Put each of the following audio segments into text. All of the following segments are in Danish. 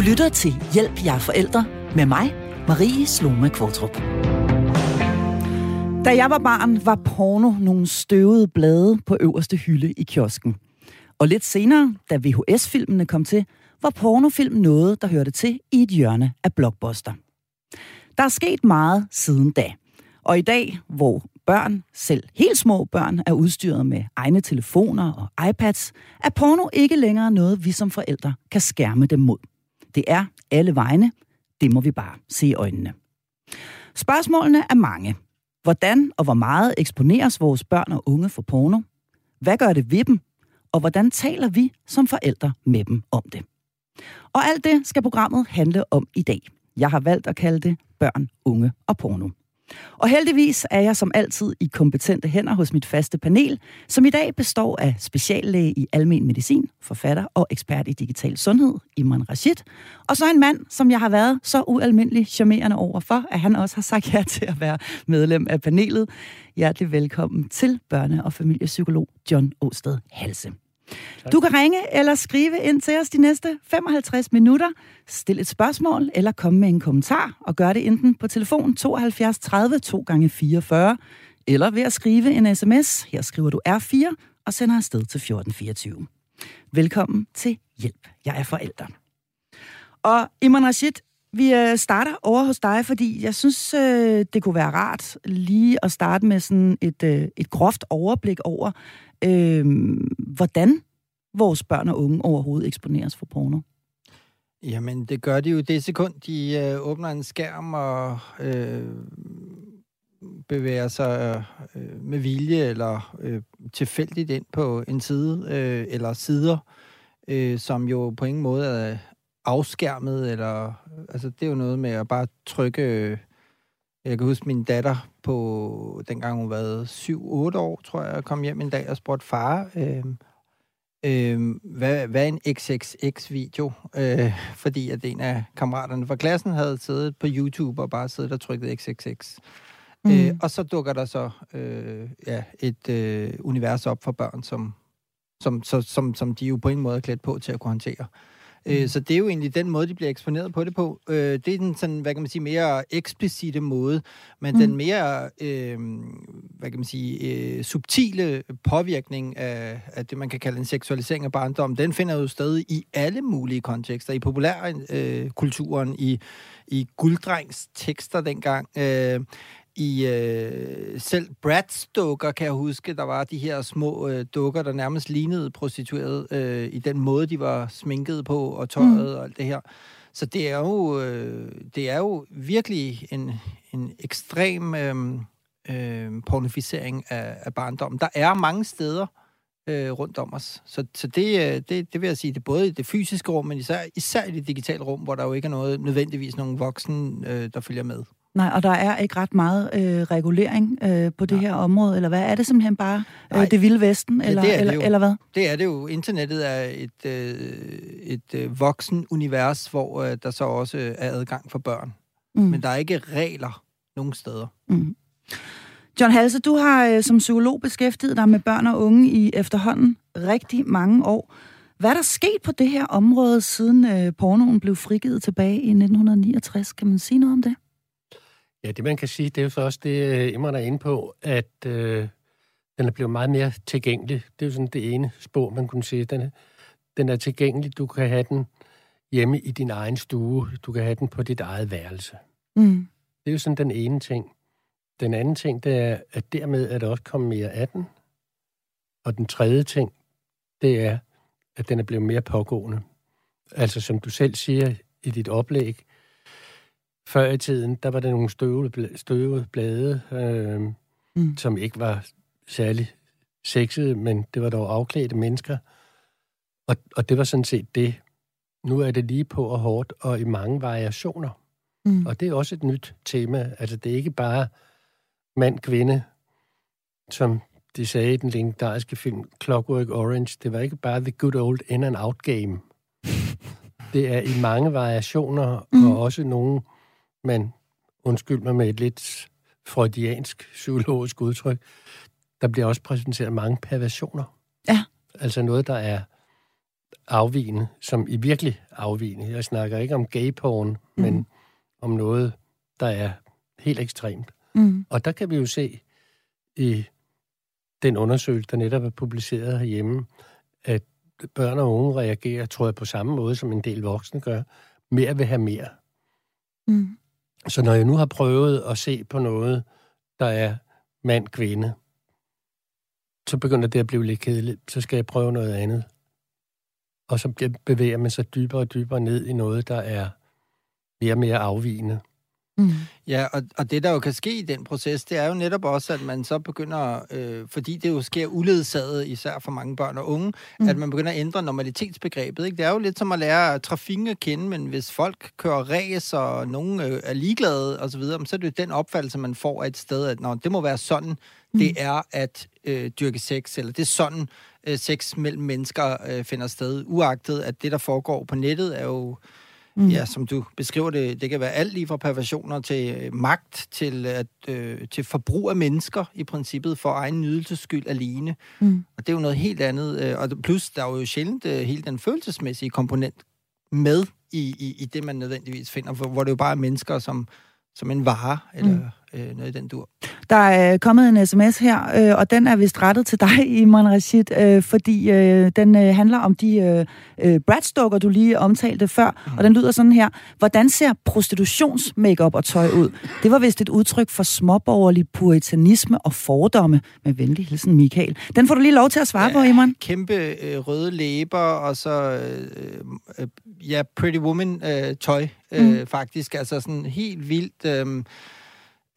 Du lytter til Hjælp jer forældre med mig, Marie Sloma Kvartrup. Da jeg var barn, var porno nogle støvede blade på øverste hylde i kiosken. Og lidt senere, da VHS-filmene kom til, var pornofilm noget, der hørte til i et hjørne af blockbuster. Der er sket meget siden da. Og i dag, hvor børn, selv helt små børn, er udstyret med egne telefoner og iPads, er porno ikke længere noget, vi som forældre kan skærme dem mod. Det er alle vegne. Det må vi bare se i øjnene. Spørgsmålene er mange. Hvordan og hvor meget eksponeres vores børn og unge for porno? Hvad gør det ved dem? Og hvordan taler vi som forældre med dem om det? Og alt det skal programmet handle om i dag. Jeg har valgt at kalde det børn, unge og porno. Og heldigvis er jeg som altid i kompetente hænder hos mit faste panel, som i dag består af speciallæge i almen medicin, forfatter og ekspert i digital sundhed, Imran Rashid, og så en mand, som jeg har været så ualmindelig charmerende over for, at han også har sagt ja til at være medlem af panelet. Hjertelig velkommen til børne- og familiepsykolog John Åsted Halse. Du kan ringe eller skrive ind til os de næste 55 minutter. Stil et spørgsmål eller komme med en kommentar, og gør det enten på telefon 72 30 2 gange 44 eller ved at skrive en sms. Her skriver du R4 og sender afsted til 1424. Velkommen til Hjælp. Jeg er forælder. Og Iman Rashid, vi øh, starter over hos dig, fordi jeg synes, øh, det kunne være rart lige at starte med sådan et, øh, et groft overblik over, øh, hvordan vores børn og unge overhovedet eksponeres for porno? Jamen, det gør de jo det sekund, de øh, åbner en skærm og øh, bevæger sig øh, med vilje eller øh, tilfældigt ind på en side øh, eller sider, øh, som jo på ingen måde er afskærmet. Eller, altså, det er jo noget med at bare trykke... Øh, jeg kan huske min datter på, dengang hun var 7-8 år, tror jeg, kom hjem en dag og spurgte far, øh, øh, hvad, hvad en XXX-video? Øh, fordi at en af kammeraterne fra klassen havde siddet på YouTube og bare siddet og trykket XXX. Mm. Øh, og så dukker der så øh, ja, et øh, univers op for børn, som, som, så, som, som de jo på en måde er klædt på til at kunne håndtere. Øh, mm. Så det er jo egentlig den måde, de bliver eksponeret på det på. Øh, det er den sådan, hvad kan man sige, mere eksplicite måde, men mm. den mere, øh, hvad kan man sige, øh, subtile påvirkning af, af det, man kan kalde en seksualisering af barndom, den finder jo stadig i alle mulige kontekster. I populærkulturen, øh, i, i gulddrengs tekster dengang, øh, i øh, selv Bratz dukker, kan jeg huske, der var de her små øh, dukker, der nærmest lignede prostitueret øh, i den måde, de var sminket på og tøjet mm. og alt det her. Så det er jo, øh, det er jo virkelig en, en ekstrem øh, øh, pornificering af, af barndommen. Der er mange steder øh, rundt om os. Så, så det, øh, det, det vil jeg sige, det er både i det fysiske rum, men især, især i det digitale rum, hvor der jo ikke er noget nødvendigvis nogen voksen, øh, der følger med. Nej, og der er ikke ret meget øh, regulering øh, på det Nej. her område, eller hvad? Er det simpelthen bare øh, det vilde vesten, eller, ja, det eller, det eller hvad? Det er det jo. Internettet er et, øh, et øh, voksen univers, hvor øh, der så også er adgang for børn. Mm. Men der er ikke regler nogen steder. Mm. John Halse, du har øh, som psykolog beskæftiget dig med børn og unge i efterhånden rigtig mange år. Hvad er der sket på det her område, siden øh, pornoen blev frigivet tilbage i 1969? Kan man sige noget om det? Ja, det man kan sige, det er også det, øh, Imran er inde på, at øh, den er blevet meget mere tilgængelig. Det er jo sådan det ene spor, man kunne sige. Den er, den er tilgængelig. Du kan have den hjemme i din egen stue. Du kan have den på dit eget værelse. Mm. Det er jo sådan den ene ting. Den anden ting, det er, at dermed er der også kommet mere af den. Og den tredje ting, det er, at den er blevet mere pågående. Altså, som du selv siger i dit oplæg, før i tiden, der var der nogle støvede, støvede blade, øh, mm. som ikke var særlig sexede, men det var dog afklædte mennesker. Og, og det var sådan set det. Nu er det lige på og hårdt, og i mange variationer. Mm. Og det er også et nyt tema. Altså, det er ikke bare mand-kvinde, som de sagde i den legendariske film Clockwork Orange. Det var ikke bare the good old in and out game. det er i mange variationer, mm. og også nogle men undskyld mig med et lidt freudiansk psykologisk udtryk, der bliver også præsenteret mange perversioner. Ja. Altså noget, der er afvigende, som i virkelig afvigende. Jeg snakker ikke om gay porn, mm. men om noget, der er helt ekstremt. Mm. Og der kan vi jo se i den undersøgelse, der netop er publiceret herhjemme, at børn og unge reagerer, tror jeg, på samme måde, som en del voksne gør, mere vil have mere. Mm. Så når jeg nu har prøvet at se på noget, der er mand-kvinde, så begynder det at blive lidt kedeligt. Så skal jeg prøve noget andet. Og så bevæger man sig dybere og dybere ned i noget, der er mere og mere afvigende. Mm. Ja, og, og det der jo kan ske i den proces, det er jo netop også, at man så begynder, øh, fordi det jo sker uledsaget, især for mange børn og unge, mm. at man begynder at ændre normalitetsbegrebet. Ikke? Det er jo lidt som at lære trafikken at kende, men hvis folk kører ræs, og nogen øh, er ligeglade osv., så, så er det jo den opfattelse, man får af et sted, at Nå, det må være sådan, mm. det er at øh, dyrke sex, eller det er sådan, øh, sex mellem mennesker øh, finder sted, uagtet at det, der foregår på nettet, er jo Mm. Ja, som du beskriver det, det kan være alt lige fra perversioner til øh, magt, til, at, øh, til forbrug af mennesker i princippet for egen nydelseskyld alene. Mm. Og det er jo noget helt andet. Øh, og plus, der er jo sjældent øh, helt den følelsesmæssige komponent med i, i, i det, man nødvendigvis finder, hvor, hvor det jo bare er mennesker som, som en vare, eller mm øh, noget i den dur. Der er kommet en sms her, øh, og den er vist rettet til dig, Iman Rashid, øh, fordi øh, den øh, handler om de øh, øh Bradstoker, du lige omtalte før, mm. og den lyder sådan her. Hvordan ser prostitutions makeup og tøj ud? Det var vist et udtryk for småborgerlig puritanisme og fordomme. Med venlig hilsen, Michael. Den får du lige lov til at svare ja, på, Iman. Kæmpe øh, røde læber, og så øh, øh, ja, Pretty Woman øh, tøj, øh, mm. faktisk. Altså sådan helt vildt... Øh,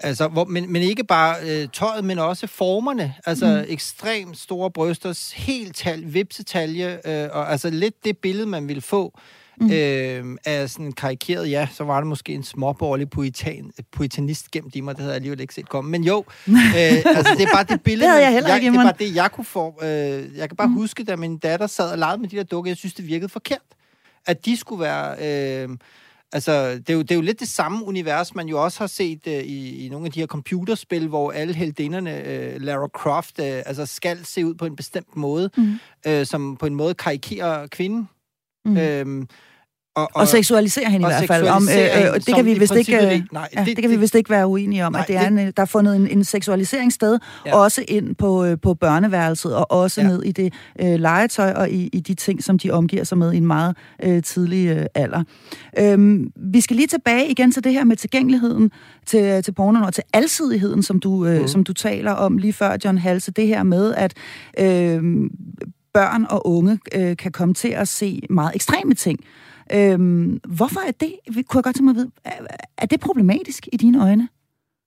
Altså, hvor, men, men ikke bare øh, tøjet, men også formerne. Altså mm. ekstremt store bryster, helt tal, vipsetalje, øh, og altså lidt det billede, man ville få mm. øh, af sådan karikeret, ja, så var det måske en småborgerlig puritan, puritanist gemt i mig, det havde jeg alligevel ikke set komme. Men jo, øh, altså det er bare det billede, det, jeg jeg, det er bare det, jeg kunne få. Øh, jeg kan bare mm. huske, da min datter sad og legede med de der dukker, jeg synes, det virkede forkert. At de skulle være... Øh, Altså, det er, jo, det er jo lidt det samme univers, man jo også har set uh, i, i nogle af de her computerspil, hvor alle heldinderne, uh, Lara Croft, uh, altså skal se ud på en bestemt måde, mm. uh, som på en måde karikerer kvinden. Mm. Uh, og, og, og seksualisere hende i hvert fald. Om, øh, øh, det kan vi vist ikke, øh, nej, ja, det, det kan vi vist ikke være uenige om, nej, at det er en, der er fundet en, en seksualisering sted, ja. også ind på, øh, på børneværelset, og også ja. ned i det øh, legetøj, og i, i de ting, som de omgiver sig med i en meget øh, tidlig øh, alder. Øhm, vi skal lige tilbage igen til det her med tilgængeligheden til, til pornoen, og til alsidigheden, som du, øh, mm. som du taler om lige før, John Halse. Det her med, at øh, børn og unge øh, kan komme til at se meget ekstreme ting. Øhm, hvorfor er det, kunne jeg godt tænke mig at vide, er, er det problematisk i dine øjne?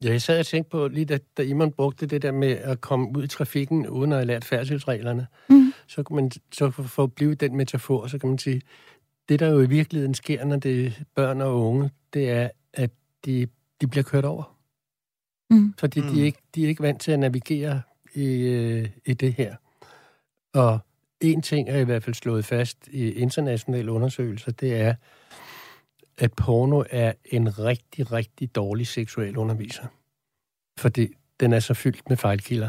Ja, jeg sad og tænkte på, lige da, da Iman brugte det der med at komme ud i trafikken, uden at have lært færdselsreglerne, mm. så kan man så for at blive den metafor, så kan man sige, det der jo i virkeligheden sker, når det er børn og unge, det er, at de, de bliver kørt over. Mm. Fordi mm. de, er ikke, de er ikke vant til at navigere i, øh, i det her. Og en ting er i hvert fald slået fast i internationale undersøgelser, det er, at porno er en rigtig, rigtig dårlig seksuel underviser. Fordi den er så fyldt med fejlkilder.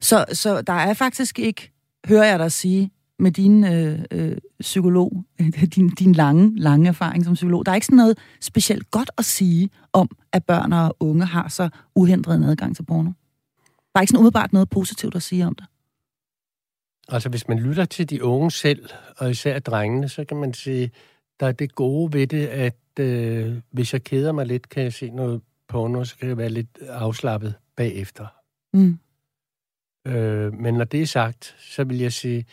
Så, så der er faktisk ikke, hører jeg dig sige, med din øh, øh, psykolog, din, din lange, lange erfaring som psykolog, der er ikke sådan noget specielt godt at sige om, at børn og unge har så uhindret en adgang til porno. Der er ikke sådan umiddelbart noget positivt at sige om det. Altså, hvis man lytter til de unge selv, og især drengene, så kan man sige, der er det gode ved det, at øh, hvis jeg keder mig lidt, kan jeg se noget porno, så kan jeg være lidt afslappet bagefter. Mm. Øh, men når det er sagt, så vil jeg sige,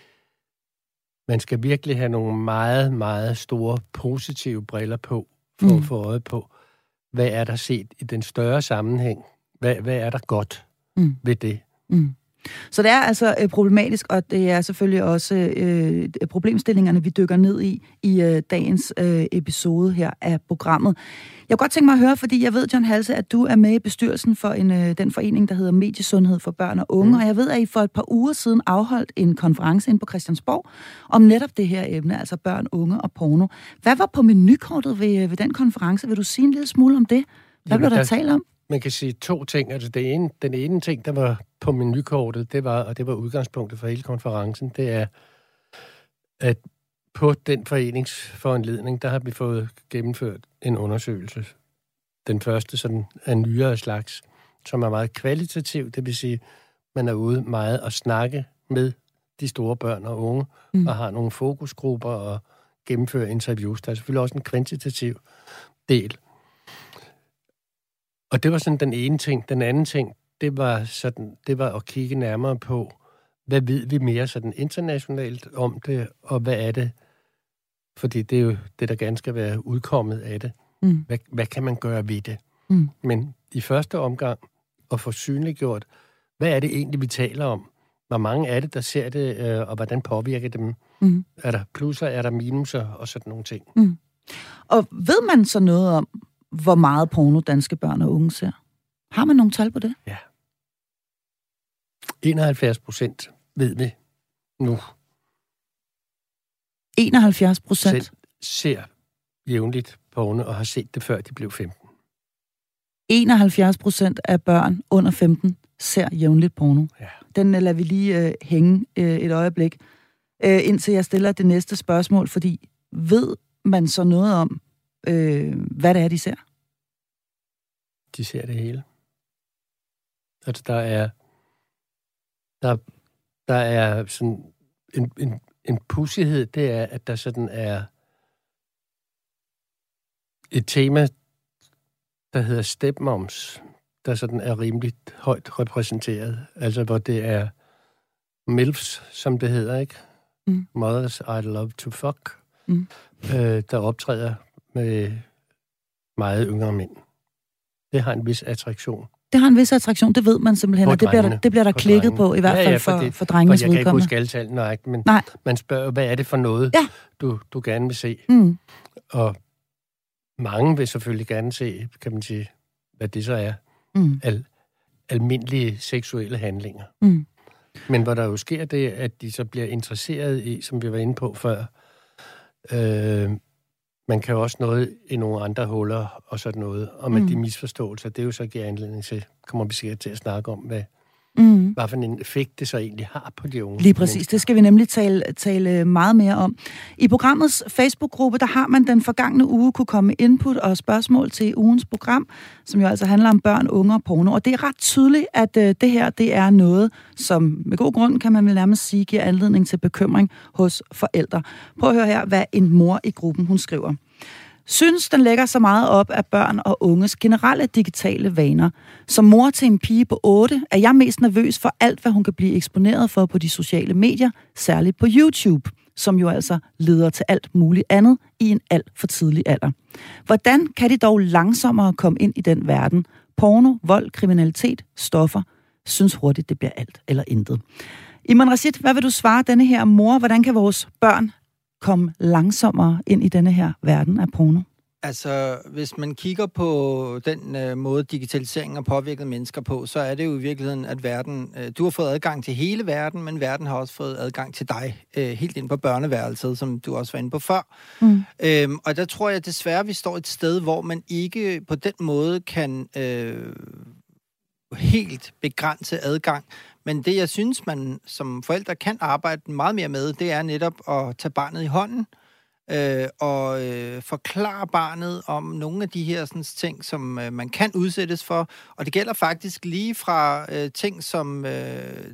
man skal virkelig have nogle meget, meget store positive briller på, for mm. at få øje på, hvad er der set i den større sammenhæng? Hvad, hvad er der godt mm. ved det? Mm. Så det er altså øh, problematisk, og det er selvfølgelig også øh, problemstillingerne, vi dykker ned i i øh, dagens øh, episode her af programmet. Jeg kunne godt tænke mig at høre, fordi jeg ved, John Halse, at du er med i bestyrelsen for en, øh, den forening, der hedder Mediesundhed for børn og unge, mm. og jeg ved, at I for et par uger siden afholdt en konference ind på Christiansborg om netop det her emne, altså børn, unge og porno. Hvad var på menukortet ved, ved den konference? Vil du sige en lille smule om det? Hvad Jamen, blev der talt om? man kan sige to ting. Altså det ene, den ene ting, der var på menukortet, det var, og det var udgangspunktet for hele konferencen, det er, at på den foreningsforanledning, der har vi fået gennemført en undersøgelse. Den første sådan af nyere slags, som er meget kvalitativ, det vil sige, man er ude meget at snakke med de store børn og unge, mm. og har nogle fokusgrupper og gennemfører interviews. Der er selvfølgelig også en kvantitativ del. Og det var sådan den ene ting. Den anden ting, det var, sådan, det var at kigge nærmere på, hvad ved vi mere sådan internationalt om det, og hvad er det? Fordi det er jo det, der gerne skal være udkommet af det. Mm. Hvad, hvad kan man gøre ved det? Mm. Men i første omgang at få synliggjort, hvad er det egentlig, vi taler om? Hvor mange er det, der ser det, øh, og hvordan påvirker det dem? Mm. Er der plusser, er der minuser og sådan nogle ting? Mm. Og ved man så noget om, hvor meget porno danske børn og unge ser? Har man nogle tal på det? Ja. 71 procent ved vi nu. 71 procent? ser jævnligt porno og har set det, før de blev 15. 71 procent af børn under 15 ser jævnligt porno. Ja. Den øh, lader vi lige øh, hænge øh, et øjeblik, øh, indtil jeg stiller det næste spørgsmål, fordi ved man så noget om, øh, hvad det er, de ser? De ser det hele. Altså, der er, der, der er sådan en, en, en pussighed, det er, at der sådan er et tema, der hedder stepmoms, der sådan er rimelig højt repræsenteret. Altså, hvor det er MILFs, som det hedder, ikke? Mm. Mothers I Love to Fuck, mm. øh, der optræder med meget yngre mænd. Det har en vis attraktion. Det har en vis attraktion, det ved man simpelthen, og det bliver, der, det bliver der på klikket drengene. på, i hvert fald ja, ja, for, for, det, for drengenes for jeg kan ikke huske alle nøjagtigt, men Nej. man spørger, hvad er det for noget, ja. du, du gerne vil se? Mm. Og mange vil selvfølgelig gerne se, kan man sige, hvad det så er. Mm. Al, almindelige seksuelle handlinger. Mm. Men hvor der jo sker det, at de så bliver interesseret i, som vi var inde på før, øh, man kan jo også noget i nogle andre huller og sådan noget. Og med mm. de misforståelser, det er jo så giver anledning til, kommer vi sikkert til at snakke om, hvad, mm. hvad for en effekt det så egentlig har på de unge. Lige præcis, det skal vi nemlig tale, tale meget mere om. I programmets Facebook-gruppe, der har man den forgangne uge kunne komme input og spørgsmål til ugens program, som jo altså handler om børn, unge og porno. Og det er ret tydeligt, at uh, det her det er noget, som med god grund kan man vel nærmest sige, giver anledning til bekymring hos forældre. Prøv at høre her, hvad en mor i gruppen hun skriver synes, den lægger så meget op af børn og unges generelle digitale vaner. Som mor til en pige på 8 er jeg mest nervøs for alt, hvad hun kan blive eksponeret for på de sociale medier, særligt på YouTube, som jo altså leder til alt muligt andet i en alt for tidlig alder. Hvordan kan de dog langsommere komme ind i den verden? Porno, vold, kriminalitet, stoffer, synes hurtigt, det bliver alt eller intet. Iman Rashid, hvad vil du svare denne her mor? Hvordan kan vores børn komme langsommere ind i denne her verden af porno? Altså, hvis man kigger på den øh, måde, digitaliseringen har påvirket mennesker på, så er det jo i virkeligheden, at verden, øh, du har fået adgang til hele verden, men verden har også fået adgang til dig, øh, helt ind på børneværelset, som du også var inde på før. Mm. Øhm, og der tror jeg desværre, vi står et sted, hvor man ikke på den måde kan øh, helt begrænse adgang. Men det, jeg synes, man som forældre kan arbejde meget mere med, det er netop at tage barnet i hånden, øh, og øh, forklare barnet om nogle af de her sådan, ting, som øh, man kan udsættes for. Og det gælder faktisk lige fra øh, ting som øh,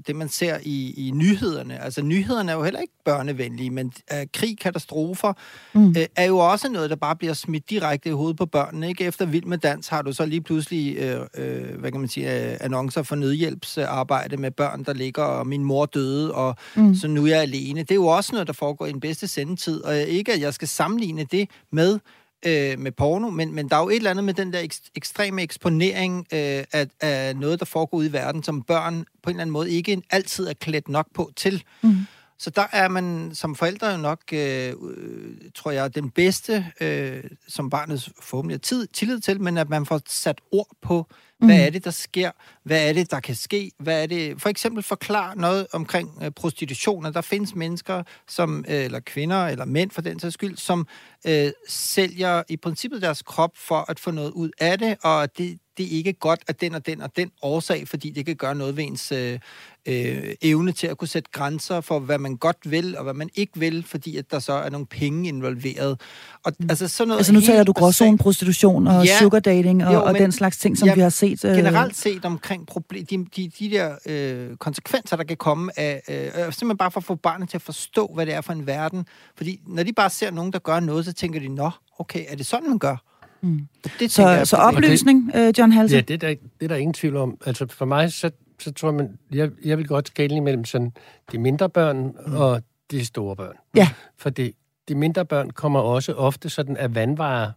det, man ser i, i nyhederne. Altså nyhederne er jo heller ikke børnevenlige, men øh, krig, katastrofer mm. øh, er jo også noget, der bare bliver smidt direkte i hovedet på børnene. Ikke? Efter Vild med Dans har du så lige pludselig øh, øh, hvad kan man sige, øh, annoncer for nødhjælpsarbejde med børn, der ligger, og min mor døde, og mm. så nu er jeg alene. Det er jo også noget, der foregår i den bedste sendetid, og ikke at jeg skal sammenligne det med øh, med porno, men, men der er jo et eller andet med den der ek- ekstreme eksponering øh, af, af noget, der foregår ude i verden, som børn på en eller anden måde ikke altid er klædt nok på til. Mm. Så der er man som forældre jo nok, øh, tror jeg, den bedste, øh, som barnet forhåbentlig har tid, tillid til, men at man får sat ord på, Hvad mm. er det, der sker? Hvad er det, der kan ske? Hvad er det? For eksempel forklar noget omkring øh, prostitution. Der findes mennesker, som, øh, eller kvinder, eller mænd for den sags skyld, som øh, sælger i princippet deres krop for at få noget ud af det, og det, det er ikke godt af den og den og den årsag, fordi det kan gøre noget ved ens øh, øh, evne til at kunne sætte grænser for, hvad man godt vil, og hvad man ikke vil, fordi at der så er nogle penge involveret. Og, mm. altså, sådan noget altså nu taler du gråzone prostitution og ja, sugar dating og, jo, og den slags ting, som ja, vi har set. Øh... Generelt set omkring problem, de, de, de der øh, konsekvenser, der kan komme af, øh, simpelthen bare for at få barnet til at forstå, hvad det er for en verden. Fordi når de bare ser nogen, der gør noget, så tænker de, nå, okay, er det sådan, man gør? Mm. Det så, jeg, så oplysning, det, øh, John Halse? Ja, det er, der, det er der ingen tvivl om. Altså for mig, så, så tror man, jeg, jeg vil godt skale imellem sådan de mindre børn mm. og de store børn. Ja. Fordi de mindre børn kommer også ofte sådan af vandvarer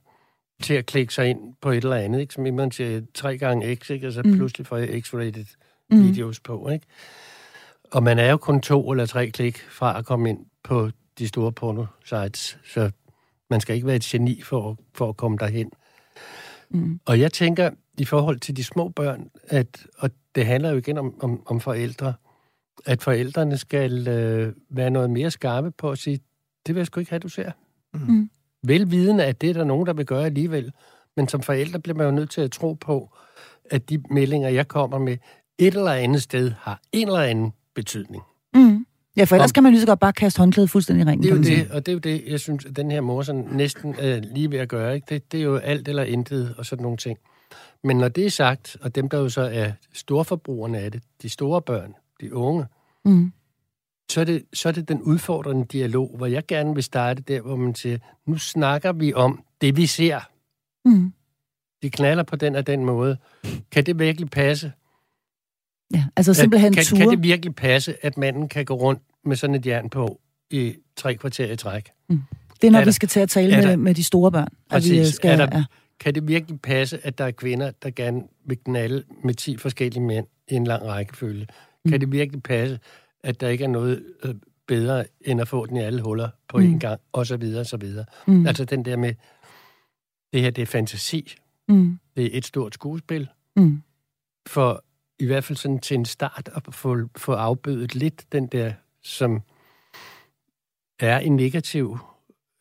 til at klikke sig ind på et eller andet, ikke? som man siger tre gange X, ikke? altså mm. pludselig får jeg X-rated mm. videos på. Ikke? Og man er jo kun to eller tre klik fra at komme ind på de store porno-sites, så man skal ikke være et geni for, for at komme derhen. Mm. Og jeg tænker, i forhold til de små børn, at, og det handler jo igen om, om, om forældre, at forældrene skal øh, være noget mere skarpe på at sige, det vil jeg sgu ikke have, du ser. Mm. mm. Velvidende, at det er der nogen, der vil gøre alligevel. Men som forældre bliver man jo nødt til at tro på, at de meldinger, jeg kommer med, et eller andet sted har en eller anden betydning. Mm. Ja, for ellers Om, kan man lige så godt bare kaste håndklædet fuldstændig i ringen. Det er jo det, og det er jo det, jeg synes, at den her mor sådan næsten er lige ved at gøre. Ikke? Det, det er jo alt eller intet og sådan nogle ting. Men når det er sagt, og dem, der jo så er storforbrugerne af det, de store børn, de unge, mm. så, er det, så er det den udfordrende dialog, hvor jeg gerne vil starte der, hvor man siger, nu snakker vi om det, vi ser. Mm. De knaller på den og den måde. Kan det virkelig passe? Ja, altså simpelthen kan, kan det virkelig passe, at manden kan gå rundt med sådan et jern på i tre kvarter i træk? Mm. Det er, når er vi der, skal til at tale med, der, med de store børn. Præcis. Vi skal, er der, ja. Kan det virkelig passe, at der er kvinder, der gerne vil knalde med 10 forskellige mænd i en lang rækkefølge? Mm. Kan det virkelig passe, at der ikke er noget øh, bedre, end at få den i alle huller på mm. én gang, og så videre, og så videre. Mm. Altså den der med, det her, det er fantasi. Mm. Det er et stort skuespil. Mm. For i hvert fald sådan til en start at få, få afbødet lidt den der, som er en negativ,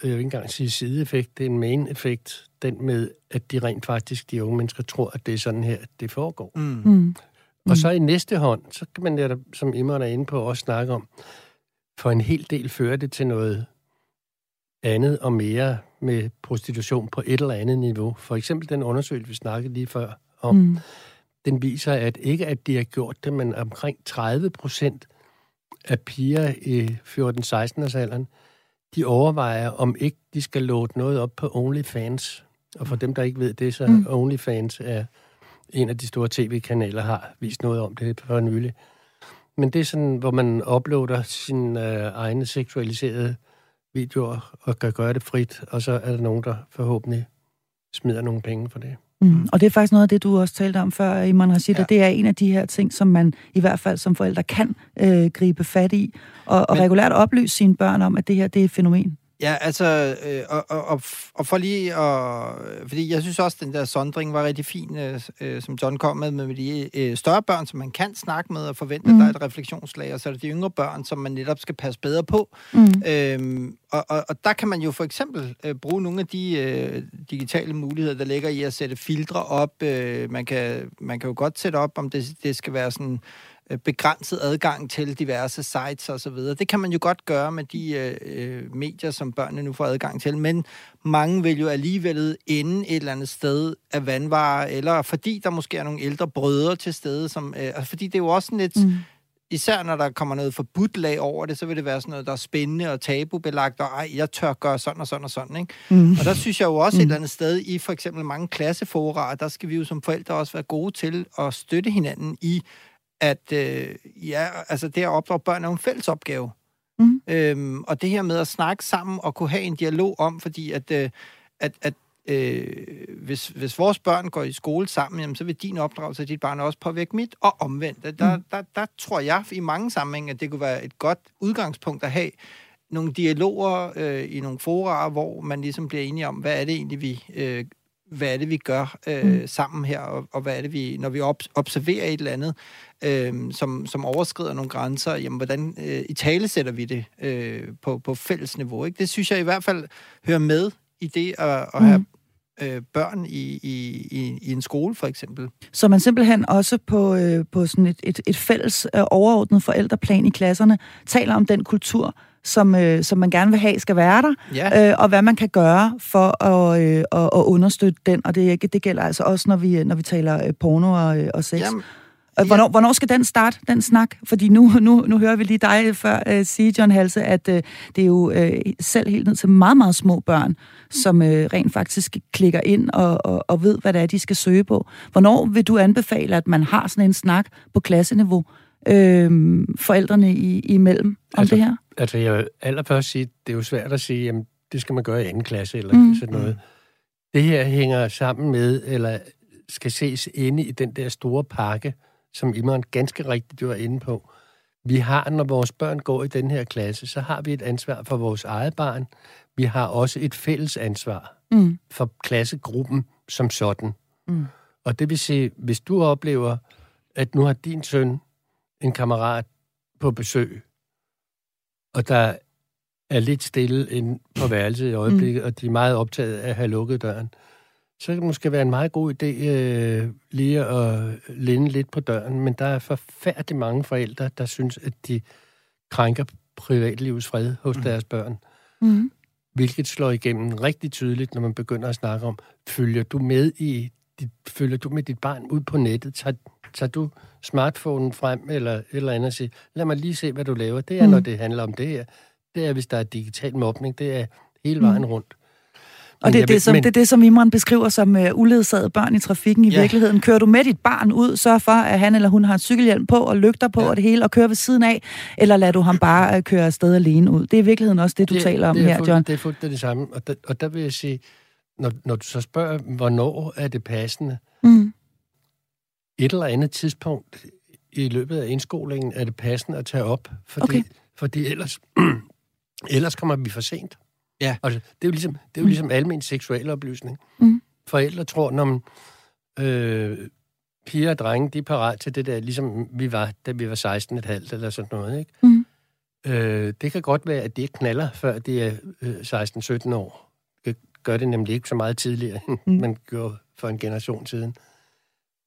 jeg vil ikke engang sige sideeffekt, det er en main-effekt, den med, at de rent faktisk, de unge mennesker, tror, at det er sådan her, det foregår. Mm. Mm. Og så i næste hånd, så kan man der, som Imran er inde på, også snakke om, for en hel del fører det til noget andet og mere med prostitution på et eller andet niveau. For eksempel den undersøgelse, vi snakkede lige før om, mm den viser, at ikke at de har gjort det, men omkring 30 procent af piger i 14-16 alderen, de overvejer, om ikke de skal låte noget op på OnlyFans. Og for dem, der ikke ved det, så mm. OnlyFans er en af de store tv-kanaler, har vist noget om det for nylig. Men det er sådan, hvor man uploader sine øh, egne seksualiserede videoer og kan gøre det frit, og så er der nogen, der forhåbentlig smider nogle penge for det. Mm. Og det er faktisk noget af det, du også talte om før, Iman Rashid, ja. det er en af de her ting, som man i hvert fald som forældre kan øh, gribe fat i, og, og Men... regulært oplyse sine børn om, at det her det er et fænomen. Ja, altså, øh, og, og, og for lige at... Fordi jeg synes også, at den der sondring var rigtig fin, øh, øh, som John kom med, med de øh, større børn, som man kan snakke med og forvente, mm. at der er et refleksionslag, og så er det de yngre børn, som man netop skal passe bedre på. Mm. Øhm, og, og, og der kan man jo for eksempel øh, bruge nogle af de øh, digitale muligheder, der ligger i at sætte filtre op. Øh, man, kan, man kan jo godt sætte op, om det, det skal være sådan begrænset adgang til diverse sites og så videre. Det kan man jo godt gøre med de øh, øh, medier, som børnene nu får adgang til, men mange vil jo alligevel ende et eller andet sted af vandvarer, eller fordi der måske er nogle ældre brødre til stede, som, øh, altså fordi det er jo også sådan lidt... Mm især når der kommer noget forbudt lag over det, så vil det være sådan noget, der er spændende og tabubelagt, og ej, jeg tør gøre sådan og sådan og sådan, ikke? Mm. Og der synes jeg jo også mm. et eller andet sted, i for eksempel mange klasseforarer, der skal vi jo som forældre også være gode til at støtte hinanden i at øh, ja, altså det at opdrage børn er en fælles opgave. Mm. Øhm, og det her med at snakke sammen og kunne have en dialog om, fordi at, øh, at, at øh, hvis, hvis vores børn går i skole sammen, jamen, så vil din opdragelse af dit barn også påvirke mit, og omvendt. Der, mm. der, der, der tror jeg i mange sammenhænge, at det kunne være et godt udgangspunkt at have nogle dialoger øh, i nogle fora, hvor man ligesom bliver enige om, hvad er det egentlig, vi øh, hvad er det, vi gør øh, mm. sammen her, og, og hvad er det, vi, når vi op, observerer et eller andet, øh, som, som overskrider nogle grænser, jamen, hvordan øh, i tale sætter vi det øh, på, på fælles niveau? Ikke? Det synes jeg i hvert fald hører med i det at, at mm. have øh, børn i, i, i, i en skole, for eksempel. Så man simpelthen også på, øh, på sådan et, et, et fælles øh, overordnet forældreplan i klasserne taler om den kultur, som, øh, som man gerne vil have, skal være der, Ja. øh, og hvad man kan gøre for at, øh, at, at understøtte den. Og det, det gælder altså også, når vi, når vi taler øh, porno og, øh, og sex. Jamen, Øh, Hvornår, hvornår skal den starte, den snak? Fordi nu, nu, nu hører vi lige dig før uh, sige, John Halse, at uh, det er jo uh, selv helt ned til meget, meget små børn, som uh, rent faktisk klikker ind og, og, og ved, hvad det er, de skal søge på. Hvornår vil du anbefale, at man har sådan en snak på klasseniveau, øh, forældrene i, imellem om Altså, det her? Altså, jeg vil allerførst sige, det er jo svært at sige, jamen, det skal man gøre i anden klasse, eller Mm. sådan noget. Det her hænger sammen med, eller skal ses inde i den der store pakke, som Imran ganske rigtigt var inde på. Vi har, når vores børn går i den her klasse, så har vi et ansvar for vores eget barn. Vi har også et fælles ansvar Mm. for klassegruppen som sådan. Mm. Og det vil sige, hvis du oplever, at nu har din søn en kammerat på besøg, og der er lidt stille ind på værelset i øjeblikket, mm. og de er meget optaget af at have lukket døren, så kan det måske være en meget god idé øh, lige at linde lidt på døren, men der er forfærdeligt mange forældre, der synes, at de krænker privatlivets fred hos mm. deres børn Mm. hvilket slår igennem rigtig tydeligt, når man begynder at snakke om, følger du med i dit, følger du med dit barn ud på nettet? Tager, tager du smartphonen frem eller eller andet og siger, lad mig lige se, hvad du laver. Det er, Mm. mm. når det handler om det her. Det er, hvis der er digital mobning. Det er hele vejen rundt. Og Men det er det, som, men- det er det, som Imran beskriver som uh, uledsagede børn i trafikken i Ja. virkeligheden. Kører du med dit barn ud, sørg for, at han eller hun har en cykelhjelm på og lygter på Ja. og det hele, og kører ved siden af, eller lader du ham bare uh, køre afsted alene ud. Det er i virkeligheden også det, du det, taler om det er her, fuldt, John. Det er fuldt det samme. Og der, og der vil jeg sige, når, når du så spørger, hvornår er det passende, Mm. Et eller andet tidspunkt i løbet af indskolingen er det passende at tage op, fordi, Okay. fordi ellers, ellers kommer vi for sent. Ja. Altså, det er jo ligesom, det er jo ligesom almen seksuel oplysning. Mm. Forældre tror, når man, øh, piger og drenge, de er parat til det der, ligesom vi var, da vi var 16 et halvt eller sådan noget, ikke? Mm. Øh, det kan godt være, at de ikke knaller, før de er øh, 16-17 år. Det gør det nemlig ikke så meget tidligere, end Mm. man gjorde for en generation siden.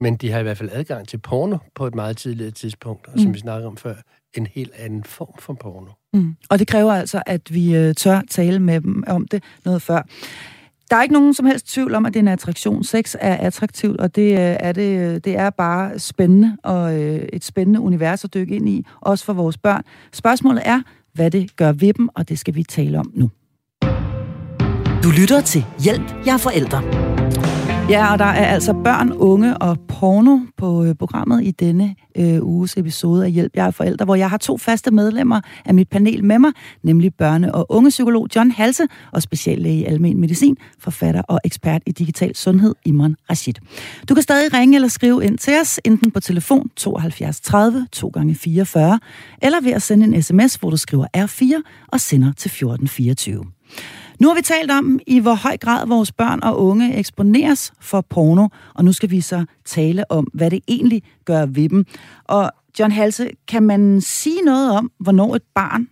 Men de har i hvert fald adgang til porno på et meget tidligere tidspunkt, og som Mm. vi snakkede om før, en helt anden form for porno. Mm. Og det kræver altså, at vi øh, tør tale med dem om det noget før. Der er ikke nogen som helst tvivl om, at det er en attraktion. Sex er attraktivt, og det, øh, er, det, øh, det er bare spændende og et spændende univers at dykke ind i, også for vores børn. Spørgsmålet er, hvad det gør ved dem, og det skal vi tale om nu. Du lytter til Hjælp, jeg er forældre. Ja, og der er altså børn, unge og porno på øh, programmet i denne øh, uges episode af Hjælp, jer forældre, hvor jeg har to faste medlemmer af mit panel med mig, nemlig børne- og ungepsykolog John Halse og speciallæge i almen medicin, forfatter og ekspert i digital sundhed, Imran Rashid. Du kan stadig ringe eller skrive ind til os, enten på telefon 72 30 2 gange 44 eller ved at sende en sms, hvor du skriver R4 og sender til 1424. Nu har vi talt om, i hvor høj grad vores børn og unge eksponeres for porno, og nu skal vi så tale om, hvad det egentlig gør ved dem. Og John Halse, kan man sige noget om, hvornår et barn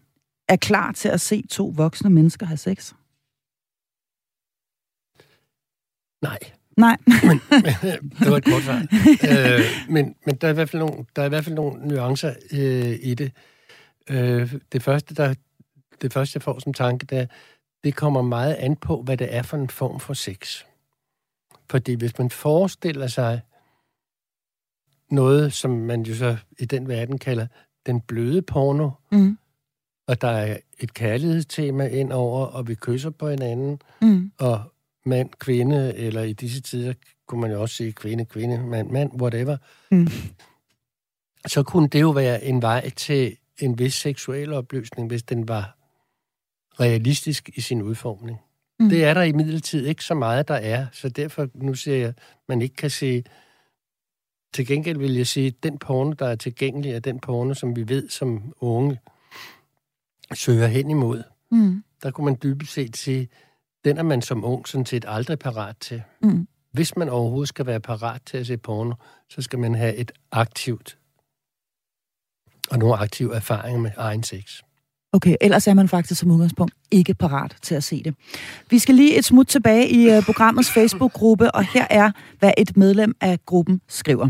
er klar til at se to voksne mennesker have sex? Nej, Nej. det var et kort svar. øh, men, men der er i hvert fald nogle, der er i hvert fald nogle nuancer øh, i det. Øh, det, første, der, det første, jeg får som tanke, det er, det kommer meget an på, hvad det er for en form for sex. Fordi hvis man forestiller sig noget, som man jo så i den verden kalder den bløde porno, Mm. og der er et kærlighedstema ind over, og vi kysser på hinanden, Mm. og mand, kvinde, eller i disse tider kunne man jo også sige kvinde, kvinde, mand, mand, whatever, Mm. så kunne det jo være en vej til en vis seksuel opløsning, hvis den var realistisk i sin udformning. Mm. Det er der i midlertid ikke så meget, der er, så derfor, nu siger jeg, man ikke kan sige, til gengæld vil jeg sige, at den porno, der er tilgængelig, er den porno, som vi ved som unge søger hen imod. Mm. Der kunne man dybest set sige, den er man som ung sådan set aldrig parat til. Mm. hvis man overhovedet skal være parat til at se porno, så skal man have et aktivt og nogle aktive erfaringer med egen sex. Okay, ellers er man faktisk som udgangspunkt ikke parat til at se det. Vi skal lige et smut tilbage i uh, programmets Facebook-gruppe, og her er, hvad et medlem af gruppen skriver.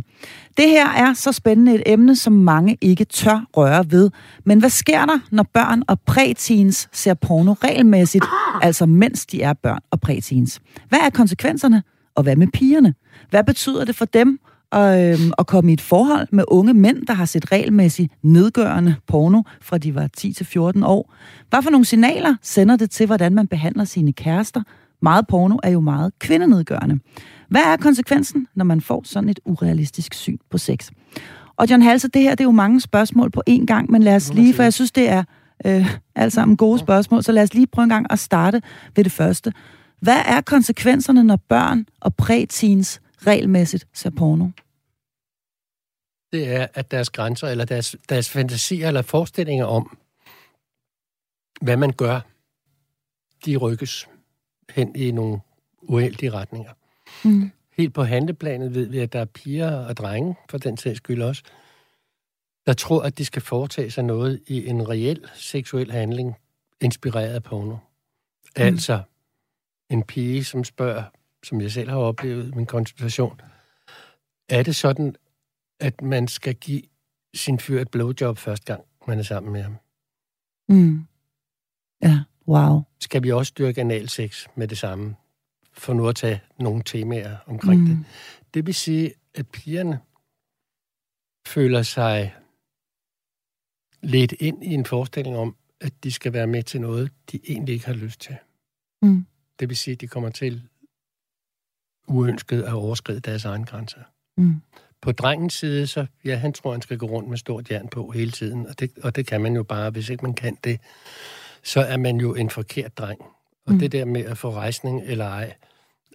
Det her er så spændende et emne, som mange ikke tør røre ved. Men hvad sker der, når børn og præteens ser porno regelmæssigt, altså mens de er børn og præteens? Hvad er konsekvenserne, og hvad med pigerne? Hvad betyder det for dem, og, øhm, at komme i et forhold med unge mænd, der har set regelmæssigt nedgørende porno, fra de var 10 til 14 år. Hvad for nogle signaler sender det til, hvordan man behandler sine kærester? Meget porno er jo meget kvindenedgørende. Hvad er konsekvensen, når man får sådan et urealistisk syn på sex? Og John Halse, det her det er jo mange spørgsmål på én gang, men lad os lige, for jeg synes, det er øh, alt sammen gode spørgsmål, så lad os lige prøve en gang at starte ved det første. Hvad er konsekvenserne, når børn og præteens regelmæssigt ser porno? Det er, at deres grænser, eller deres, deres fantasier eller forestillinger om, hvad man gør, de rykkes hen i nogle uheldige retninger. Mm. Helt på handleplanet ved vi, at der er piger og drenge, for den sags skyld også, der tror, at de skal foretage sig noget i en reel seksuel handling, inspireret af porno. Mm. Altså en pige, som spørger, som jeg selv har oplevet i min konsultation, er det sådan, at man skal give sin fyr et blowjob første gang, man er sammen med ham? Mm. Ja, wow. Skal vi også dyrke analsex med det samme? For nu at tage nogle temaer omkring mm. det. Det vil sige, at pigerne føler sig lidt ind i en forestilling om, at de skal være med til noget, de egentlig ikke har lyst til. Mm. Det vil sige, at de kommer til uønsket at overskride deres egen grænser. Mm. På drengens side, så ja, han tror, han skal gå rundt med stort jern på hele tiden, og det, og det kan man jo bare, hvis ikke man kan det, så er man jo en forkert dreng. Og mm. det der med at få rejsning eller ej,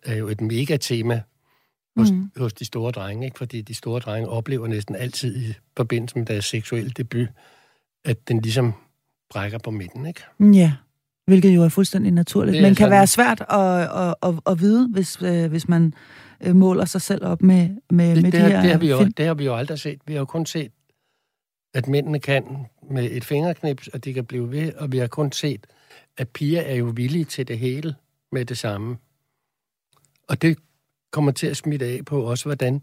er jo et mega tema hos, mm. hos de store drenge, ikke? fordi de store drenge oplever næsten altid i forbindelse med deres seksuelle debut, at den ligesom brækker på midten, ikke? Ja. Hvilket jo er fuldstændig naturligt, men kan sådan. være svært at, at, at, at vide, hvis, øh, hvis man øh, måler sig selv op med, med, det, med det, de her det har, vi jo, det har vi jo aldrig set. Vi har jo kun set, at mændene kan med et fingerknips, og de kan blive ved, og vi har kun set, at piger er jo villige til det hele med det samme. Og det kommer til at smitte af på også, hvordan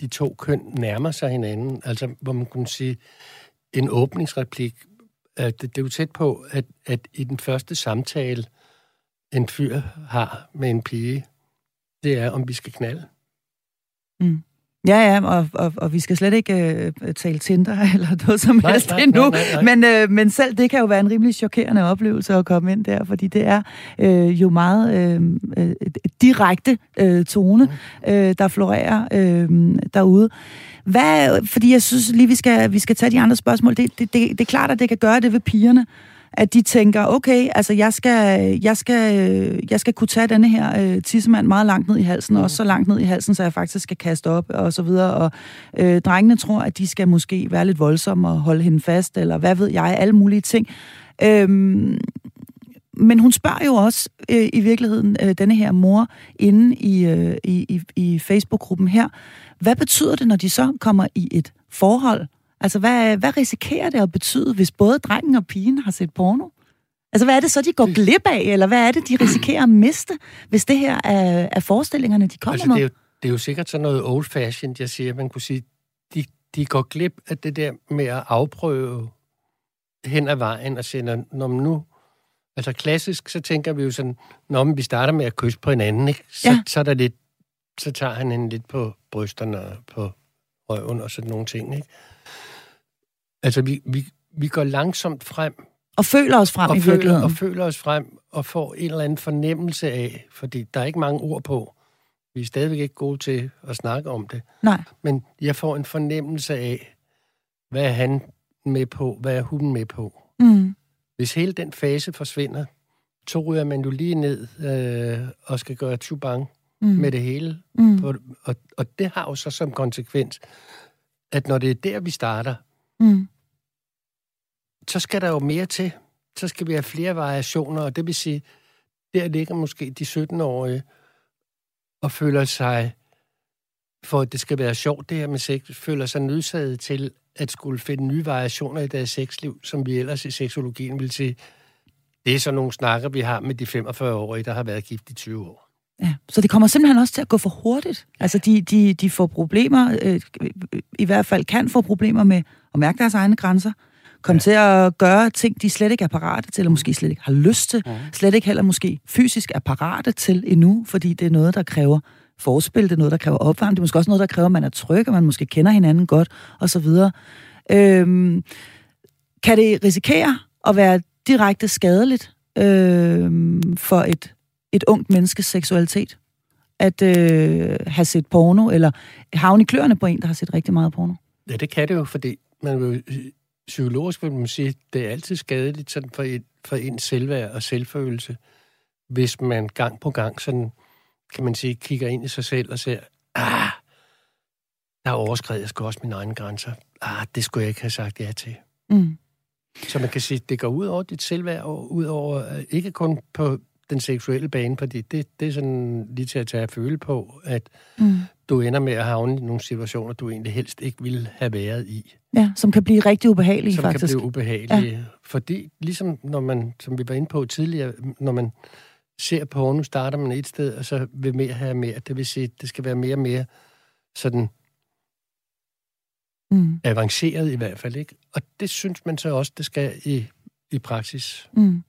de to køn nærmer sig hinanden. Altså, hvor man kunne sige, en åbningsreplik at det, det er jo tæt på, at, at i den første samtale, en fyr har med en pige, det er, om vi skal knalde. Mm. Ja, ja, og, og, og vi skal slet ikke øh, tale Tinder eller noget som nej, helst nej, endnu. Nej, nej, nej. Men, øh, men selv det kan jo være en rimelig chokerende oplevelse at komme ind der, fordi det er øh, jo meget øh, øh, direkte øh, tone, mm. øh, der florerer øh, derude. Hvad, fordi jeg synes lige, vi skal, vi skal tage de andre spørgsmål. Det, det, det, det er klart, at det kan gøre det ved pigerne at de tænker, okay, altså jeg skal, jeg skal, jeg skal kunne tage denne her øh, tissemand meget langt ned i halsen, mm. også så langt ned i halsen, så jeg faktisk skal kaste op, og så videre. Og øh, drengene tror, at de skal måske være lidt voldsomme og holde hende fast, eller hvad ved jeg, alle mulige ting. Øhm, men hun spørger jo også øh, i virkeligheden øh, denne her mor inde i, øh, i, i Facebook-gruppen her, hvad betyder det, når de så kommer i et forhold? Altså, hvad, hvad risikerer det at betyde, hvis både drengen og pigen har set porno? Altså, hvad er det så, de går glip af, eller hvad er det, de risikerer at miste, hvis det her er, er forestillingerne, de kommer altså, med? Det er, jo, det er jo sikkert sådan noget old-fashioned, jeg siger. Man kunne sige, de, de går glip af det der med at afprøve hen ad vejen og sige, når, når nu... Altså klassisk, så tænker vi jo sådan, når vi starter med at kysse på hinanden, ikke? Så, ja. så er der lidt så tager han hende lidt på brysterne og på røven og sådan nogle ting, ikke? Altså, vi, vi, vi går langsomt frem. Og føler os frem og i føler, virkeligheden. Og føler os frem og får en eller anden fornemmelse af, fordi der er ikke mange ord på. Vi er stadigvæk ikke gode til at snakke om det. Nej. Men jeg får en fornemmelse af, hvad er han med på, hvad er hun med på. Mm. Hvis hele den fase forsvinder, så ryger man jo lige ned øh, og skal gøre tubang mm. med det hele. Mm. På, og, og det har jo så som konsekvens, at når det er der, vi starter, mm. Så skal der jo mere til. Så skal vi have flere variationer, og det vil sige, der ligger måske de 17-årige og føler sig, for at det skal være sjovt det her med sex, føler sig nødsaget til at skulle finde nye variationer i deres sexliv, som vi ellers i seksologien vil sige, det er så nogle snakker, vi har med de 45-årige, der har været gift i 20 år. Ja, så det kommer simpelthen også til at gå for hurtigt. Altså, de, de, de får problemer, øh, i hvert fald kan få problemer med at mærke deres egne grænser, komme ja. til at gøre ting, de slet ikke er parate til, eller måske slet ikke har lyst til, ja. slet ikke heller måske fysisk er parate til endnu, fordi det er noget, der kræver forspil, det er noget, der kræver opvarmning, det er måske også noget, der kræver, at man er tryg, og man måske kender hinanden godt, og så videre. Øhm, kan det risikere at være direkte skadeligt øhm, for et, et ungt menneskes seksualitet? At øh, have set porno, eller havne i kløerne på en, der har set rigtig meget porno? Ja, det kan det jo, fordi man vil, psykologisk vil man sige, det er altid skadeligt sådan for, et, for ens selvværd og selvfølelse, hvis man gang på gang sådan kan man sige, kigger ind i sig selv og ser, ah, der overskred jeg sgu også mine egne grænser. Ah, det skulle jeg ikke have sagt ja til. Mm. Så man kan sige, det går ud over dit selvværd, og ud over, øh, ikke kun på den seksuelle bane, fordi det, det er sådan lige til at tage at føle på, at mm. du ender med at havne i nogle situationer, du egentlig helst ikke ville have været i. Ja, som kan blive rigtig ubehagelige, som faktisk. Som kan blive ubehagelige. Ja. Fordi ligesom når man, som vi var inde på tidligere, når man ser på, nu starter man et sted, og så vil mere have mere. Det vil sige, det skal være mere og mere sådan mm. avanceret i hvert fald, ikke? Og det synes man så også, det skal i, i praksis. Mm.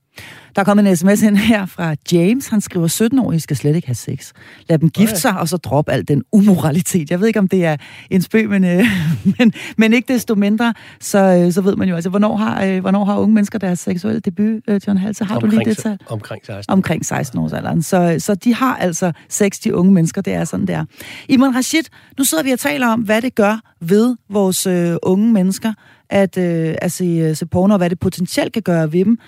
Der er kommet en sms ind her fra James. Han skriver, 17-årige skal slet ikke have sex. Lad dem gifte sig, og så drop al den umoralitet. Jeg ved ikke, om det er en spøg, men, øh, men, men ikke desto mindre, så, øh, så ved man jo, altså, hvornår har, øh, hvornår har unge mennesker deres seksuelle debut, øh, John Halse? Har omkring, du lige det tal? Omkring 16. Omkring 16 års alderen. Så, så de har altså sex, de unge mennesker. Det er sådan, det er. Iman Rashid, nu sidder vi og taler om, hvad det gør ved vores øh, unge mennesker, at, øh, at se, se porno, og hvad det potentielt kan gøre ved dem.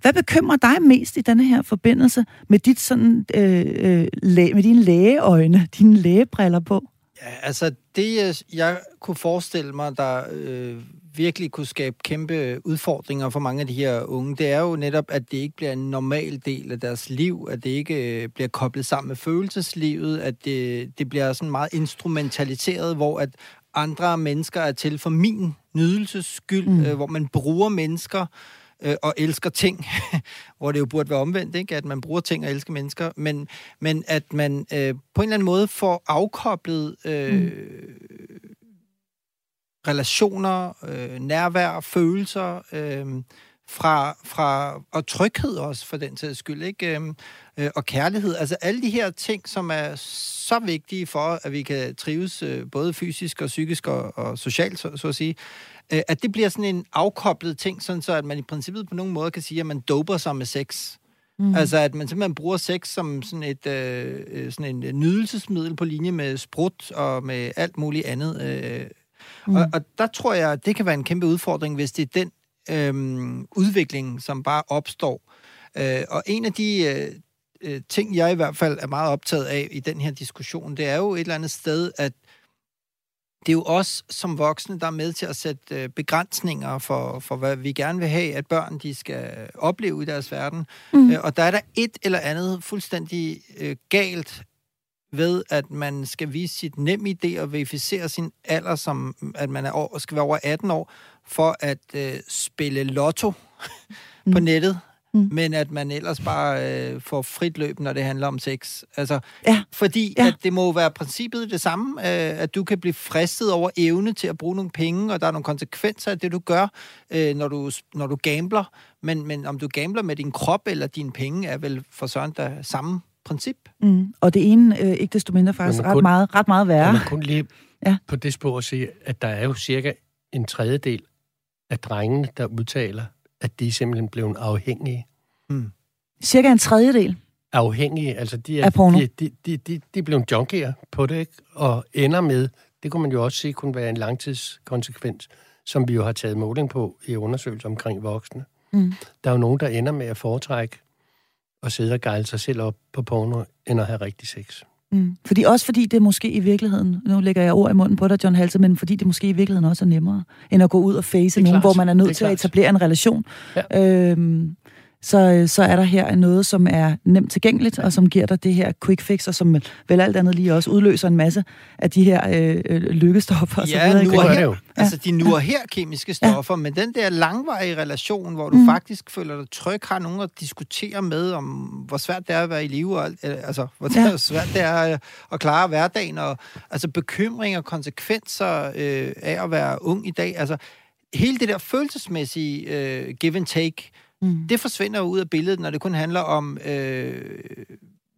Hvad bekymrer dig mest i denne her forbindelse med dit sådan, øh, øh, læ- med dine lægeøjne, dine lægebriller på? Ja, altså det, jeg kunne forestille mig, der øh, virkelig kunne skabe kæmpe udfordringer for mange af de her unge, det er jo netop, at det ikke bliver en normal del af deres liv, at det ikke øh, bliver koblet sammen med følelseslivet, at det, det bliver sådan meget instrumentaliseret, hvor at andre mennesker er til for min nydelses skyld, mm. øh, hvor man bruger mennesker øh, og elsker ting, hvor det jo burde være omvendt, ikke? at man bruger ting og elsker mennesker, men, men at man øh, på en eller anden måde får afkoblet øh, mm. relationer, øh, nærvær, følelser øh, fra, fra, og tryghed også for den sags skyld, ikke? Øh, øh, og kærlighed. Altså alle de her ting, som er så vigtige for, at vi kan trives øh, både fysisk og psykisk og, og socialt, så, så at sige, øh, at det bliver sådan en afkoblet ting, sådan så at man i princippet på nogen måde kan sige, at man doper sig med sex. Mm. Altså, at man simpelthen bruger sex som sådan et øh, øh sådan en nydelsesmiddel på linje med sprut og med alt muligt andet. Øh. Mm. Og, og der tror jeg, at det kan være en kæmpe udfordring, hvis det er den øh, udvikling, som bare opstår. Øh, og en af de øh, øh, ting, jeg i hvert fald er meget optaget af i den her diskussion, det er jo et eller andet sted, at det er jo os som voksne, der er med til at sætte øh, begrænsninger for, for, hvad vi gerne vil have, at børn de skal opleve i deres verden. Mm. Øh, og der er der et eller andet fuldstændig øh, galt ved, at man skal vise sit nem idé og verificere sin alder, som at man er over, skal være over 18 år, for at øh, spille lotto mm. på nettet mm. men at man ellers bare øh, får frit løb, når det handler om sex. Altså, ja. Fordi ja. at det må være princippet det samme, øh, at du kan blive fristet over evne til at bruge nogle penge, og der er nogle konsekvenser af det, du gør, øh, når, du, når du gambler. Men, men om du gambler med din krop eller dine penge, er vel for sådan der samme princip. Mm. Og det ene, øh, ikke desto mindre faktisk, ret, kun, meget, ret meget værre. Man kun lige ja. på det spor at sige, at der er jo cirka en tredjedel af drengene, der udtaler, at de er simpelthen blevet afhængige. Hmm. Cirka en tredjedel? Afhængige, altså de er, af porno. De, de, de, de, de er blevet junkier på det, ikke? og ender med, det kunne man jo også se, kunne være en langtidskonsekvens, som vi jo har taget måling på i undersøgelser omkring voksne. Mm. Der er jo nogen, der ender med at foretrække og sidde og gejle sig selv op på porno, end at have rigtig sex. Mm. Fordi også fordi det måske i virkeligheden, nu lægger jeg ord i munden på dig, John Halse, men fordi det måske i virkeligheden også er nemmere, end at gå ud og face nogen, klart. hvor man er nødt er til klart. at etablere en relation. Ja. Øhm, så, øh, så er der her noget, som er nemt tilgængeligt, og som giver dig det her quick fix, og som vel alt andet lige også udløser en masse af de her øh, øh lykkestoffer. Ja, og så nu og her, altså de nu og her kemiske stoffer, ja. men den der langvarige relation, hvor du mm. faktisk føler dig tryg, har nogen at diskutere med, om hvor svært det er at være i live, og, altså hvor ja. svært det er at klare hverdagen, og altså bekymring og konsekvenser øh, af at være ung i dag, altså hele det der følelsesmæssige øh, give and take, mm. det forsvinder ud af billedet, når det kun handler om øh,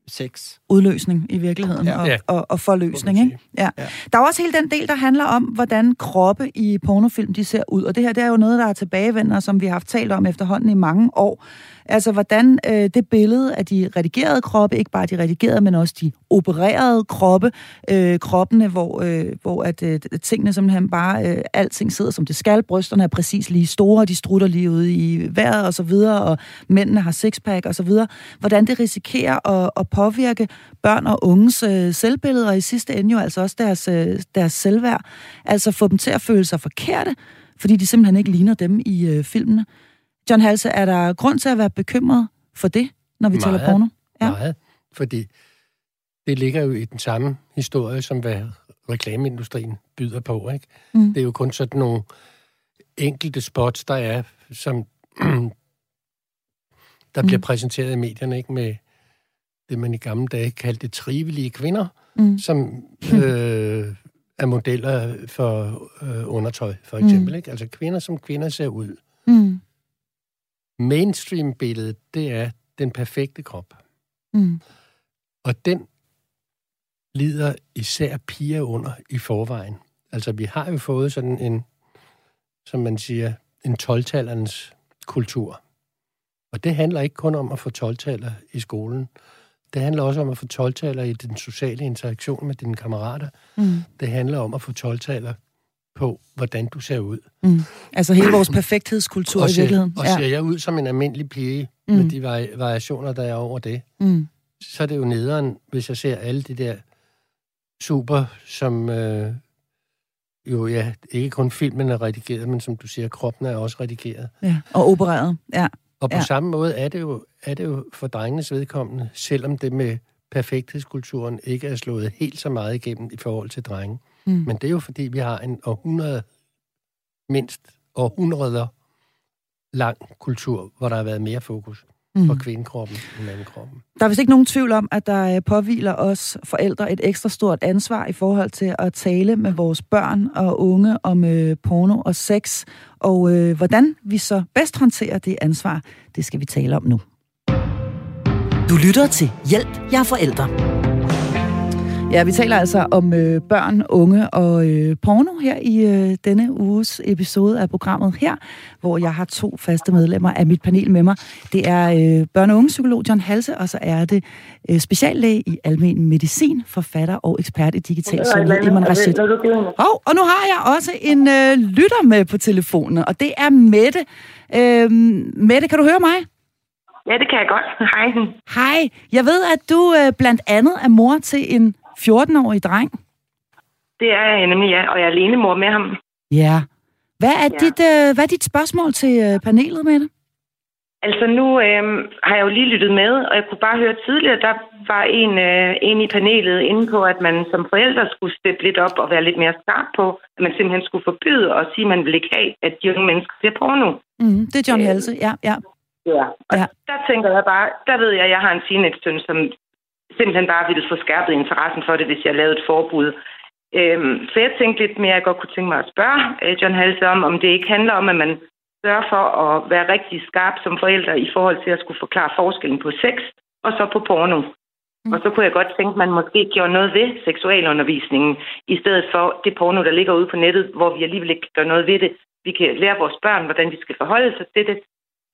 sex. Udløsning i virkeligheden, ja. og, og, og forløsning. Ikke? Ja. ja. Der er også hele den del, der handler om, hvordan kroppe i pornofilm de ser ud. Og det her det er jo noget, der er tilbagevendende, som vi har haft talt om efterhånden i mange år. Altså, hvordan øh, det billede af de redigerede kroppe, ikke bare de redigerede, men også de opererede kroppe, øh, kroppene, hvor, øh, hvor at, øh, tingene simpelthen bare, øh, alting sidder som det skal, brysterne er præcis lige store, de strutter lige ude i vejret og så videre, og mændene har sixpack og så videre. Hvordan det risikerer at, at påvirke børn og unges øh, selvbillede, og i sidste ende jo altså også deres, øh, deres selvværd. Altså få dem til at føle sig forkerte, fordi de simpelthen ikke ligner dem i øh, filmene. John Halse, er der grund til at være bekymret for det, når vi meget, taler porno? Ja. Meget, fordi det ligger jo i den samme historie, som hvad reklameindustrien byder på. Ikke? Mm. Det er jo kun sådan nogle enkelte spots, der er, som der bliver mm. præsenteret i medierne, ikke med det, man i gamle dage kaldte trivelige kvinder, mm. som øh, er modeller for øh, undertøj, for eksempel. Mm. Ikke? Altså kvinder, som kvinder ser ud. Mainstream-billedet, det er den perfekte krop. Mm. Og den lider især piger under i forvejen. Altså, vi har jo fået sådan en, som man siger, en 12 kultur. Og det handler ikke kun om at få 12 i skolen. Det handler også om at få 12 i den sociale interaktion med dine kammerater. Mm. Det handler om at få 12 på, hvordan du ser ud. Mm. Altså hele vores perfekthedskultur og ser, i virkeligheden. Og ja. ser jeg ud som en almindelig pige mm. med de vari- variationer, der er over det, mm. så er det jo nederen, hvis jeg ser alle de der super, som øh, jo ja, ikke kun filmen er redigeret, men som du siger, kroppen er også redigeret. Ja, og opereret, ja. Og på ja. samme måde er det, jo, er det jo for drengenes vedkommende, selvom det med perfekthedskulturen ikke er slået helt så meget igennem i forhold til drenge. Mm. Men det er jo fordi, vi har en århundrede, mindst århundreder lang kultur, hvor der har været mere fokus mm. på kvindekroppen end mandekroppen. Der er vist ikke nogen tvivl om, at der øh, påviler os forældre et ekstra stort ansvar i forhold til at tale med vores børn og unge om øh, porno og sex. Og øh, hvordan vi så bedst håndterer det ansvar, det skal vi tale om nu. Du lytter til Hjælp, jeg er forældre. Ja, vi taler altså om øh, børn, unge og øh, porno her i øh, denne uges episode af programmet her, hvor jeg har to faste medlemmer af mit panel med mig. Det er øh, børne- og ungepsykolog John Halse, og så er det øh, speciallæge i almen medicin, forfatter og ekspert i digital sundhed, Iman Rashid. Og, og nu har jeg også en øh, lytter med på telefonen, og det er Mette. Øh, Mette, kan du høre mig? Ja, det kan jeg godt. Hej. Hej. Jeg ved, at du øh, blandt andet er mor til en 14-årig dreng? Det er jeg nemlig, ja, og jeg er alene mor med ham. Ja. Hvad er, ja. dit, øh, hvad er dit spørgsmål til øh, panelet med det? Altså nu øh, har jeg jo lige lyttet med, og jeg kunne bare høre tidligere, der var en, øh, en i panelet inde på, at man som forældre skulle steppe lidt op og være lidt mere skarp på, at man simpelthen skulle forbyde og sige, at man vil ikke have, at de unge mennesker ser porno. Mm, det er John øh, Halse, ja. ja. Ja, og ja. der tænker jeg bare, der ved jeg, at jeg har en teenage som simpelthen bare ville få skærpet interessen for det, hvis jeg lavede et forbud. Øhm, så jeg tænkte lidt mere, at jeg godt kunne tænke mig at spørge øh, John Halse om, om det ikke handler om, at man sørger for at være rigtig skarp som forældre i forhold til at skulle forklare forskellen på sex og så på porno. Mm. Og så kunne jeg godt tænke, at man måske gjorde noget ved seksualundervisningen, i stedet for det porno, der ligger ude på nettet, hvor vi alligevel ikke gør noget ved det. Vi kan lære vores børn, hvordan vi skal forholde sig til det,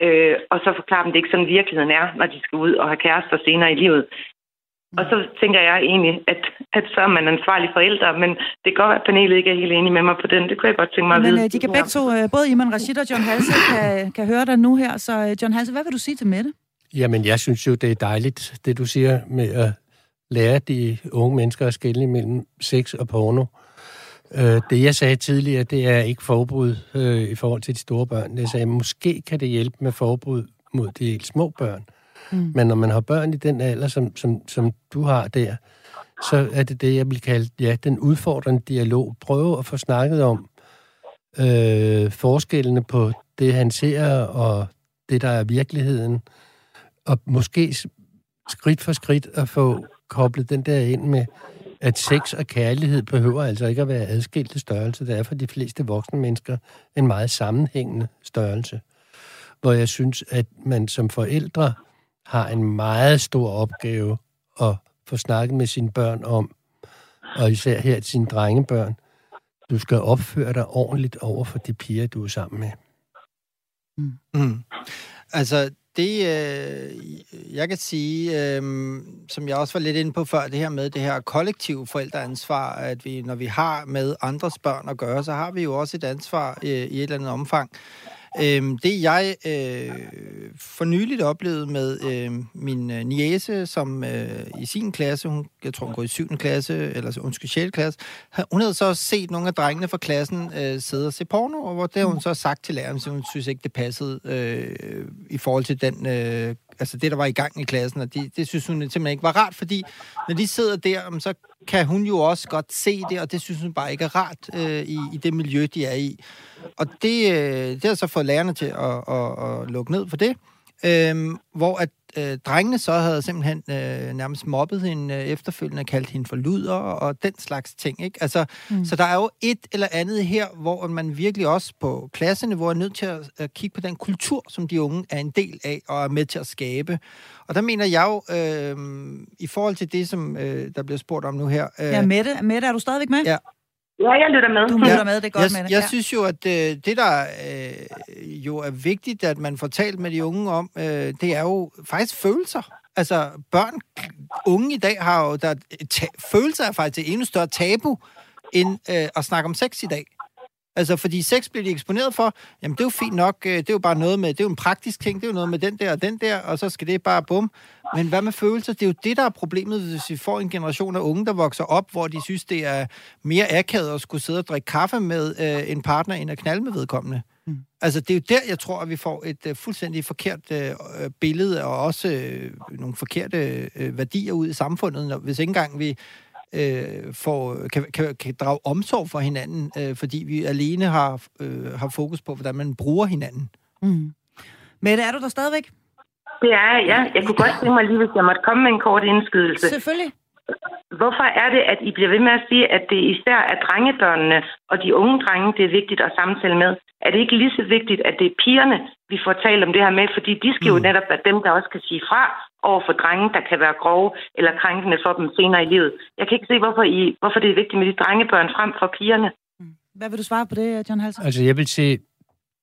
øh, og så forklare dem, det ikke sådan virkeligheden er, når de skal ud og have kærester senere i livet. Og så tænker jeg egentlig, at, at så er man ansvarlig forældre, men det kan godt at panelet ikke er helt enige med mig på den. Det kunne jeg godt tænke mig men, at vide. Men øh, de kan begge to, øh, både Iman Rashid og John Halse, kan, kan høre dig nu her. Så øh, John Halse, hvad vil du sige til Mette? Jamen, jeg synes jo, det er dejligt, det du siger med at lære de unge mennesker at skille mellem sex og porno. Det, jeg sagde tidligere, det er ikke forbud i forhold til de store børn. Jeg sagde, måske kan det hjælpe med forbud mod de helt små børn. Mm. Men når man har børn i den alder, som, som, som du har der, så er det det, jeg vil kalde ja, den udfordrende dialog. Prøve at få snakket om øh, forskellene på det, han ser, og det, der er virkeligheden. Og måske skridt for skridt at få koblet den der ind med, at sex og kærlighed behøver altså ikke at være adskilte størrelse. Det er for de fleste voksne mennesker en meget sammenhængende størrelse. Hvor jeg synes, at man som forældre har en meget stor opgave at få snakket med sine børn om, og især her til sine drengebørn. Du skal opføre dig ordentligt over for de piger, du er sammen med. Mm. Mm. Altså, det, øh, jeg kan sige, øh, som jeg også var lidt inde på før, det her med det her kollektive forældreansvar, at vi, når vi har med andres børn at gøre, så har vi jo også et ansvar øh, i et eller andet omfang. Øhm, det jeg øh, for nyligt oplevede med øh, min øh, niece, som øh, i sin klasse, hun, jeg tror hun går i 7. klasse, eller undskyld, 6. klasse, hun havde så set nogle af drengene fra klassen øh, sidde og se porno, og hvor det har hun så sagt til læreren, så hun synes ikke, det passede øh, i forhold til den, øh, altså det, der var i gang i klassen, og det, det synes hun simpelthen ikke var rart, fordi når de sidder der, så kan hun jo også godt se det, og det synes hun bare ikke er rart øh, i, i det miljø, de er i. Og det, øh, det har så fået lærerne til at, at, at lukke ned for det. Øhm, hvor at øh, drengene så havde simpelthen øh, nærmest mobbet hende øh, efterfølgende, kaldt hende for luder og den slags ting. Ikke? Altså, mm. Så der er jo et eller andet her, hvor man virkelig også på klasseniveau er nødt til at, at kigge på den kultur, som de unge er en del af og er med til at skabe. Og der mener jeg jo, øh, i forhold til det, som øh, der bliver spurgt om nu her... Øh, ja, Mette, Mette, er du stadigvæk med? Ja, Ja, jeg lytter med. Du lytter med, det er godt jeg, med det. Jeg ja. synes jo, at øh, det, der øh, jo er vigtigt, at man får talt med de unge om, øh, det er jo faktisk følelser. Altså, børn, unge i dag har jo, der, ta, følelser er faktisk et endnu større tabu, end øh, at snakke om sex i dag. Altså, fordi sex bliver de eksponeret for, jamen det er jo fint nok, øh, det er jo bare noget med, det er jo en praktisk ting, det er jo noget med den der og den der, og så skal det bare bum. Men hvad med følelser? Det er jo det, der er problemet, hvis vi får en generation af unge, der vokser op, hvor de synes, det er mere akavet at skulle sidde og drikke kaffe med øh, en partner, end at knalde med vedkommende. Mm. Altså, det er jo der, jeg tror, at vi får et uh, fuldstændig forkert uh, billede, og også uh, nogle forkerte uh, værdier ud i samfundet, når, hvis ikke engang vi øh, får, kan, kan, kan drage omsorg for hinanden, øh, fordi vi alene har, øh, har fokus på, hvordan man bruger hinanden. Mm. Mette, er du der stadigvæk? Det er ja. Jeg kunne godt tænke mig lige, hvis jeg måtte komme med en kort indskydelse. Selvfølgelig. Hvorfor er det, at I bliver ved med at sige, at det især er drengebørnene og de unge drenge, det er vigtigt at samtale med? Er det ikke lige så vigtigt, at det er pigerne, vi får talt om det her med? Fordi de skal mm. jo netop være dem, der også kan sige fra over for drenge, der kan være grove eller krænkende for dem senere i livet. Jeg kan ikke se, hvorfor, I, hvorfor det er vigtigt med de drengebørn frem for pigerne. Mm. Hvad vil du svare på det, John Halsen? Altså, jeg vil sige,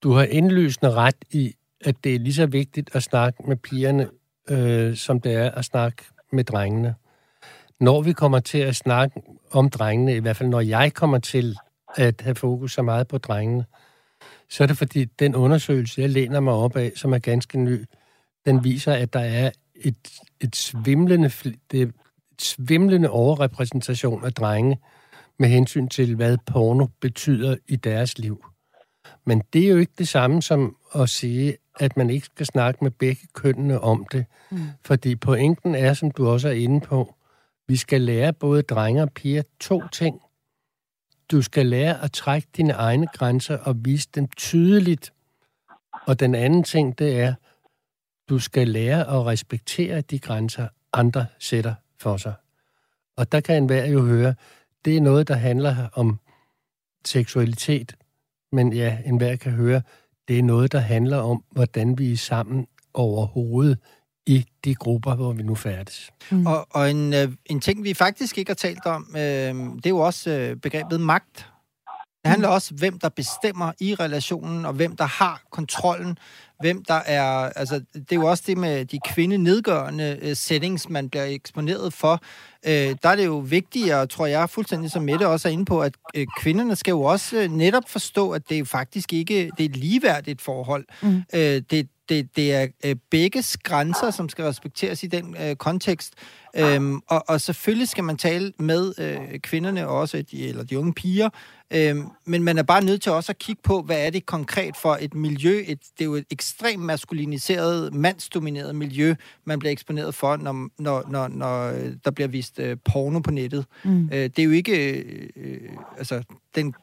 du har indlysende ret i, at det er lige så vigtigt at snakke med pigerne, øh, som det er at snakke med drengene når vi kommer til at snakke om drengene, i hvert fald når jeg kommer til at have fokus så meget på drengene, så er det fordi, den undersøgelse, jeg læner mig op af, som er ganske ny, den viser, at der er et, et, svimlende, det et svimlende overrepræsentation af drenge med hensyn til, hvad porno betyder i deres liv. Men det er jo ikke det samme som at sige, at man ikke skal snakke med begge kønnene om det. Mm. Fordi pointen er, som du også er inde på, vi skal lære både drenge og piger to ting. Du skal lære at trække dine egne grænser og vise dem tydeligt. Og den anden ting, det er, du skal lære at respektere de grænser, andre sætter for sig. Og der kan enhver jo høre, det er noget, der handler om seksualitet. Men ja, enhver kan høre, det er noget, der handler om, hvordan vi er sammen overhovedet i de grupper, hvor vi nu færdes. Mm. Og, og en, øh, en ting, vi faktisk ikke har talt om, øh, det er jo også øh, begrebet magt. Det handler mm. også hvem der bestemmer i relationen, og hvem der har kontrollen, hvem der er... Altså, det er jo også det med de kvindenedgørende uh, settings, man bliver eksponeret for. Uh, der er det jo vigtigere, tror jeg, fuldstændig som Mette også er inde på, at uh, kvinderne skal jo også uh, netop forstå, at det er faktisk ikke det er et ligeværdigt forhold. Mm. Uh, det, det, det er øh, begges grænser, som skal respekteres i den øh, kontekst. Øhm, og, og selvfølgelig skal man tale med øh, kvinderne også, de, eller de unge piger, øhm, men man er bare nødt til også at kigge på, hvad er det konkret for et miljø. Et, det er jo et ekstremt maskuliniseret, mandsdomineret miljø, man bliver eksponeret for, når, når, når, når øh, der bliver vist øh, porno på nettet. Mm. Øh, det er jo ikke øh, altså, den,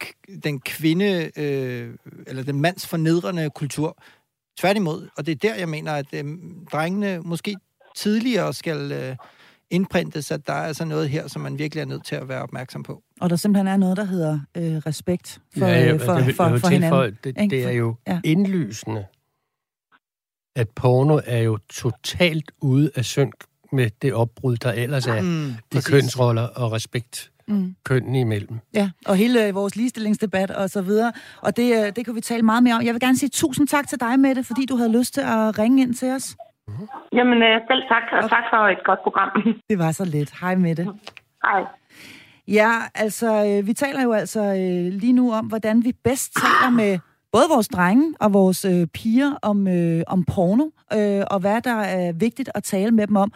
den kvinde, øh, eller den mandsfornedrende kultur. Tværtimod, og det er der, jeg mener, at øh, drengene måske tidligere skal... Øh, indprintes, at der er altså noget her, som man virkelig er nødt til at være opmærksom på. Og der simpelthen er noget, der hedder øh, respekt for, ja, ja, for, det, for, for hinanden. Det, det er jo ja. indlysende, at porno er jo totalt ude af synk med det opbrud, der ellers er mm, i kønsroller og respekt mm. kønnene imellem. Ja, og hele øh, vores ligestillingsdebat og så videre. Og det, øh, det kan vi tale meget mere om. Jeg vil gerne sige tusind tak til dig, Mette, fordi du havde lyst til at ringe ind til os. Mm-hmm. Jamen, øh, selv tak, og tak for et godt program. Det var så lidt. Hej med det. Hej. Ja, altså, øh, vi taler jo altså øh, lige nu om, hvordan vi bedst taler med både vores drenge og vores øh, piger om, øh, om porno, øh, og hvad der er vigtigt at tale med dem om.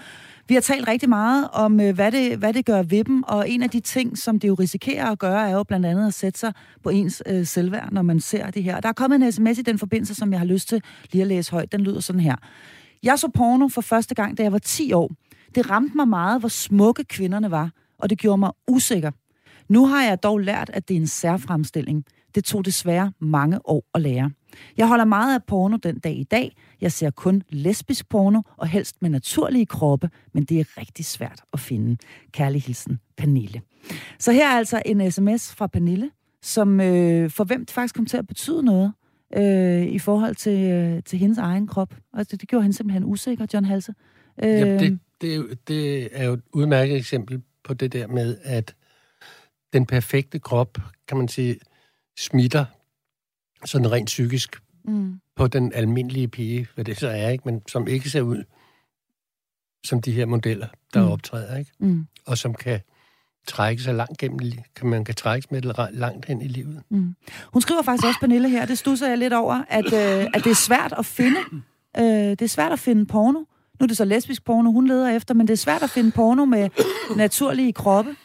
Vi har talt rigtig meget om, øh, hvad, det, hvad det gør ved dem, og en af de ting, som det jo risikerer at gøre, er jo blandt andet at sætte sig på ens øh, selvværd, når man ser det her. Der er kommet en sms i den forbindelse, som jeg har lyst til lige at læse højt. Den lyder sådan her. Jeg så porno for første gang, da jeg var 10 år. Det ramte mig meget, hvor smukke kvinderne var, og det gjorde mig usikker. Nu har jeg dog lært, at det er en særfremstilling. Det tog desværre mange år at lære. Jeg holder meget af porno den dag i dag. Jeg ser kun lesbisk porno, og helst med naturlige kroppe, men det er rigtig svært at finde. Kærlig hilsen, Pernille. Så her er altså en sms fra Pernille, som øh, for hvem det faktisk kom til at betyde noget øh, i forhold til, øh, til hendes egen krop. Og det, det gjorde hende simpelthen usikker, John Halse. Øh, Jamen, det, det, er jo, det er jo et udmærket eksempel på det der med, at den perfekte krop, kan man sige, smitter sådan rent psykisk mm. på den almindelige pige, hvad det så er, ikke? men som ikke ser ud som de her modeller, der mm. optræder, ikke? Mm. og som kan trække sig langt gennem, kan man kan trækkes med det langt hen i livet. Mm. Hun skriver faktisk også, Pernille her, det stusser jeg lidt over, at, øh, at det er svært at finde, øh, det er svært at finde porno. Nu er det så lesbisk porno, hun leder efter, men det er svært at finde porno med naturlige kroppe.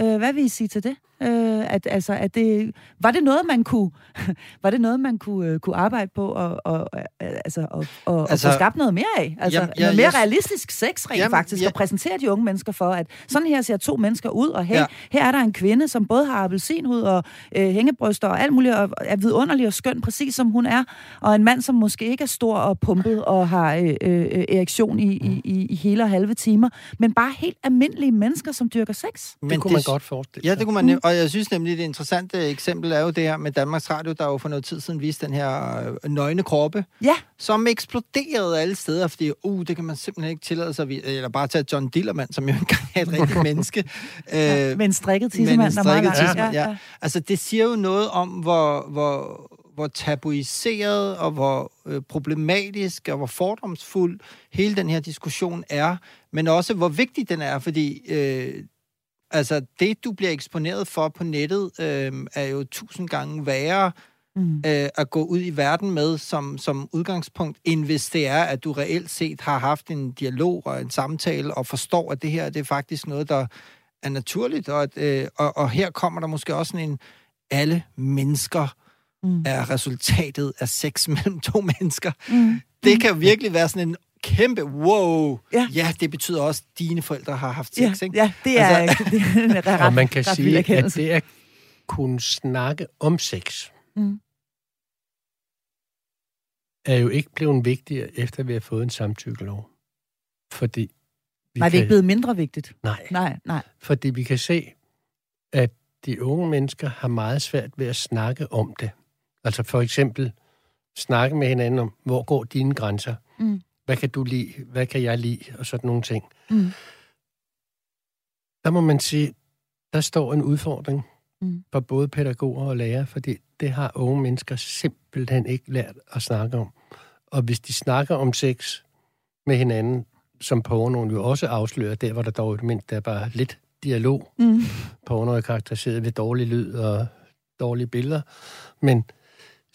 Øh, hvad vil I sige til det? Øh, at, altså, at det, var det noget, man kunne, var det noget, man kunne, uh, kunne arbejde på og, og, altså, og, og, altså, og få skabt noget mere af? Altså, jamen, ja, noget mere jeg, realistisk sex rent jamen, faktisk, ja. og præsentere de unge mennesker for, at sådan her ser to mennesker ud, og hey, ja. her er der en kvinde, som både har appelsinhud og øh, hængebryster og alt muligt, og er vidunderlig og skøn, præcis som hun er, og en mand, som måske ikke er stor og pumpet og har øh, øh, erektion i, i, i, i hele og halve timer, men bare helt almindelige mennesker, som dyrker sex. Men det kunne det, man godt forestille sig. Ja, det kunne man mm. Og jeg synes nemlig, det interessante eksempel er jo det her med Danmarks Radio, der jo for noget tid siden viste den her øh, nøgne kroppe, ja. som eksploderede alle steder, fordi uh, det kan man simpelthen ikke tillade sig, eller bare tage John Dillermand, som jo engang er et rigtigt menneske. ja, øh, med en strikket tissemand, der er meget ja. ja. Altså, det siger jo noget om, hvor, hvor, hvor tabuiseret og hvor øh, problematisk og hvor fordomsfuld hele den her diskussion er, men også hvor vigtig den er, fordi øh, Altså, det, du bliver eksponeret for på nettet, øh, er jo tusind gange værre mm. øh, at gå ud i verden med som, som udgangspunkt, end hvis det er, at du reelt set har haft en dialog og en samtale, og forstår, at det her det er faktisk noget, der er naturligt, og, at, øh, og, og her kommer der måske også sådan en, alle mennesker mm. er resultatet af sex mellem to mennesker. Mm. Det kan virkelig være sådan en kæmpe wow. Ja. ja, det betyder også, at dine forældre har haft sex, ja, ikke? Ja, det er, altså, det er ret, Og man kan sige, at det at kunne snakke om sex, mm. er jo ikke blevet vigtigere, efter vi har fået en samtykkelov. Fordi vi nej, det er ikke blevet mindre vigtigt. Nej. Nej, nej. Fordi vi kan se, at de unge mennesker har meget svært ved at snakke om det. Altså for eksempel snakke med hinanden om, hvor går dine grænser? Mm. Hvad kan du lide? Hvad kan jeg lide? Og sådan nogle ting. Mm. Der må man sige, der står en udfordring mm. for både pædagoger og lærere, fordi det har unge mennesker simpelthen ikke lært at snakke om. Og hvis de snakker om sex med hinanden, som pornoen jo også afslører, der hvor der dog mindst der er bare lidt dialog. Mm. Porno er karakteriseret ved dårlig lyd og dårlige billeder. Men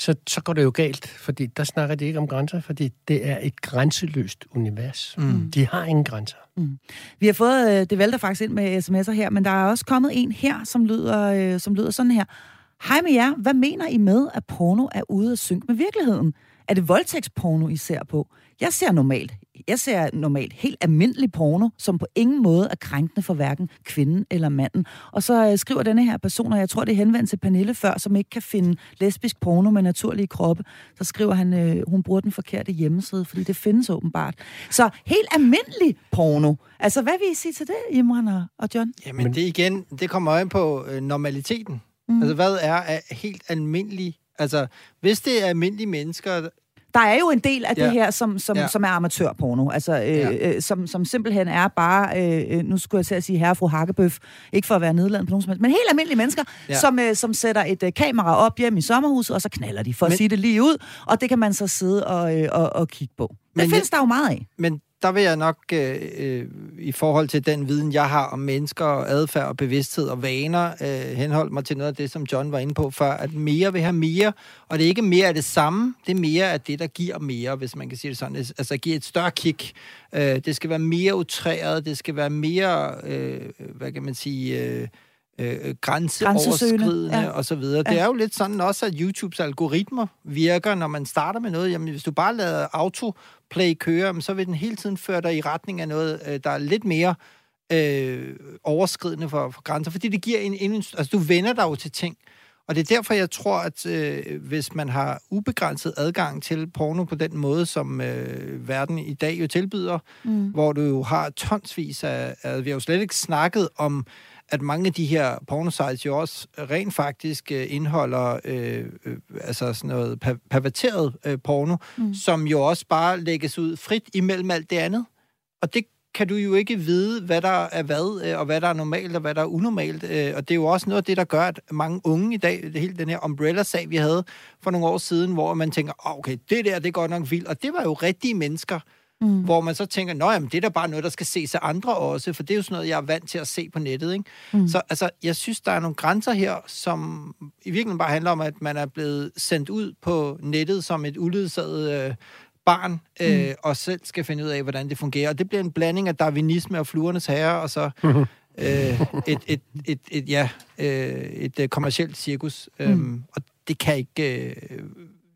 så, så går det jo galt, fordi der snakker de ikke om grænser, fordi det er et grænseløst univers. Mm. De har ingen grænser. Mm. Vi har fået, øh, det vælter faktisk ind med sms'er her, men der er også kommet en her, som lyder, øh, som lyder sådan her. Hej med jer, hvad mener I med, at porno er ude at synke med virkeligheden? Er det voldtægtsporno, I ser på? Jeg ser normalt jeg ser normalt helt almindelig porno, som på ingen måde er krænkende for hverken kvinden eller manden. Og så øh, skriver denne her person, og jeg tror, det er henvendt til Pernille før, som ikke kan finde lesbisk porno med naturlige kroppe. Så skriver han, øh, hun bruger den forkerte hjemmeside, fordi det findes åbenbart. Så helt almindelig porno. Altså, hvad vil I sige til det, Imran og John? Jamen, det igen, det kommer øje på øh, normaliteten. Mm. Altså, hvad er helt almindelig Altså, hvis det er almindelige mennesker, der er jo en del af ja. det her, som, som, ja. som er amatørporno, altså, øh, ja. øh, som, som simpelthen er bare, øh, øh nu skulle jeg til at sige herre og fru Hakkebøf, ikke for at være nedladende på nogen som helst, men helt almindelige mennesker, ja. som, øh, som sætter et øh, kamera op hjemme i sommerhuset, og så knaller de, for men, at sige det lige ud, og det kan man så sidde og, øh, og, og kigge på. Det men, findes der jo meget af. Men der vil jeg nok, øh, øh, i forhold til den viden, jeg har om mennesker og adfærd og bevidsthed og vaner, øh, henholde mig til noget af det, som John var inde på før, at mere vil have mere, og det er ikke mere af det samme, det er mere af det, der giver mere, hvis man kan sige det sådan. Altså, altså giver et større kick. Øh, det skal være mere utræret, det skal være mere, øh, hvad kan man sige... Øh, øh, grænseoverskridende ja. og så videre. Ja. Det er jo lidt sådan også, at YouTubes algoritmer virker, når man starter med noget. Jamen, hvis du bare lader autoplay køre, så vil den hele tiden føre dig i retning af noget, øh, der er lidt mere øh, overskridende for, for grænser, fordi det giver en, en... Altså, du vender dig jo til ting. Og det er derfor, jeg tror, at øh, hvis man har ubegrænset adgang til porno på den måde, som øh, verden i dag jo tilbyder, mm. hvor du jo har tonsvis af... Altså, vi har jo slet ikke snakket om at mange af de her pornosites jo også rent faktisk øh, indeholder øh, øh, altså sådan noget perverteret øh, porno, mm. som jo også bare lægges ud frit imellem alt det andet. Og det kan du jo ikke vide, hvad der er hvad, øh, og hvad der er normalt, og hvad der er unormalt. Og det er jo også noget af det, der gør, at mange unge i dag, det hele den her Umbrella-sag, vi havde for nogle år siden, hvor man tænker, oh, okay, det der, det er godt nok vildt. Og det var jo rigtige mennesker, Mm. Hvor man så tænker, nå jamen, det er da bare noget, der skal ses af andre også, for det er jo sådan noget, jeg er vant til at se på nettet. Ikke? Mm. Så altså, jeg synes, der er nogle grænser her, som i virkeligheden bare handler om, at man er blevet sendt ud på nettet som et uledsaget øh, barn, øh, mm. og selv skal finde ud af, hvordan det fungerer. Og det bliver en blanding af darwinisme og fluernes herre, og så øh, et, et, et, et, ja, øh, et øh, kommercielt cirkus. Mm. Øhm, og det kan ikke, øh,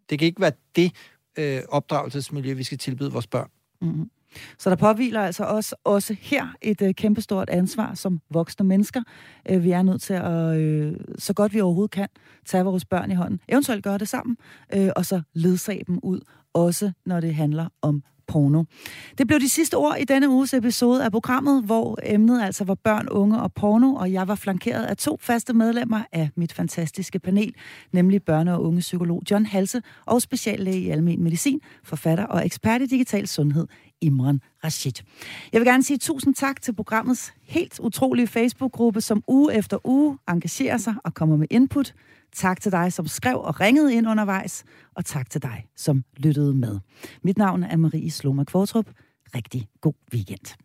det kan ikke være det øh, opdragelsesmiljø, vi skal tilbyde vores børn. Mm-hmm. Så der påviler altså også, også her et øh, kæmpestort ansvar som voksne mennesker. Øh, vi er nødt til at, øh, så godt vi overhovedet kan, tage vores børn i hånden. Eventuelt gøre det sammen, øh, og så ledsage dem ud, også når det handler om porno. Det blev de sidste ord i denne uges episode af programmet, hvor emnet altså var børn, unge og porno, og jeg var flankeret af to faste medlemmer af mit fantastiske panel, nemlig børne- og unge psykolog John Halse og speciallæge i almen medicin, forfatter og ekspert i digital sundhed Imran Rashid. Jeg vil gerne sige tusind tak til programmets helt utrolige Facebook-gruppe, som uge efter uge engagerer sig og kommer med input. Tak til dig, som skrev og ringede ind undervejs, og tak til dig, som lyttede med. Mit navn er Marie Sloma Kvartrup. Rigtig god weekend.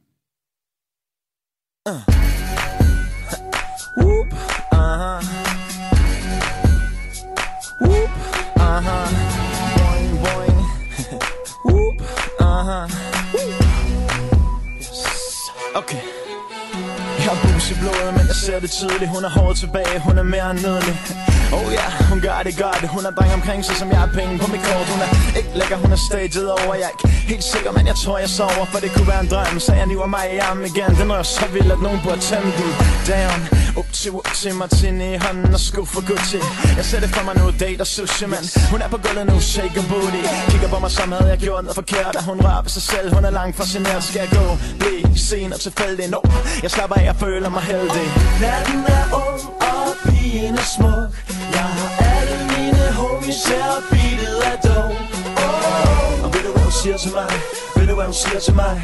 Uh. Whoop. Uh-huh. Whoop. Uh-huh. Boing, boing. Whoop. Uh-huh. Okay Jeg har i blodet, men jeg ser det tydeligt. Hun er hårdt tilbage, hun er mere end nydelig. Oh ja, yeah, hun gør det godt. Hun har dreng omkring sig, som jeg har penge på mit kort. Hun er ikke lækker, hun er staged over. Jeg er ikke helt sikker, men jeg tror jeg sover For det kunne være en drøm, så jeg niver mig i armen igen. Den rører så vildt, at nogen burde tænde den. Down, up til, up til Martini i hånden og skub for Gucci. Jeg ser det for mig nu, date og sushi, man Hun er på gulvet nu, shake booty. Kigger på mig som havde jeg gjort noget forkert Og hun rører ved sig selv, hun er langt fra fascineret Skal jeg gå, blive sen og tilfældig? No, jeg slapper af, jeg føler mig heldig Natten er ung og pigen er smuk. Jeg har alle mine homies her beatet af dog oh, Og ved du hvad hun siger til mig? Ved du hvad hun siger til mig?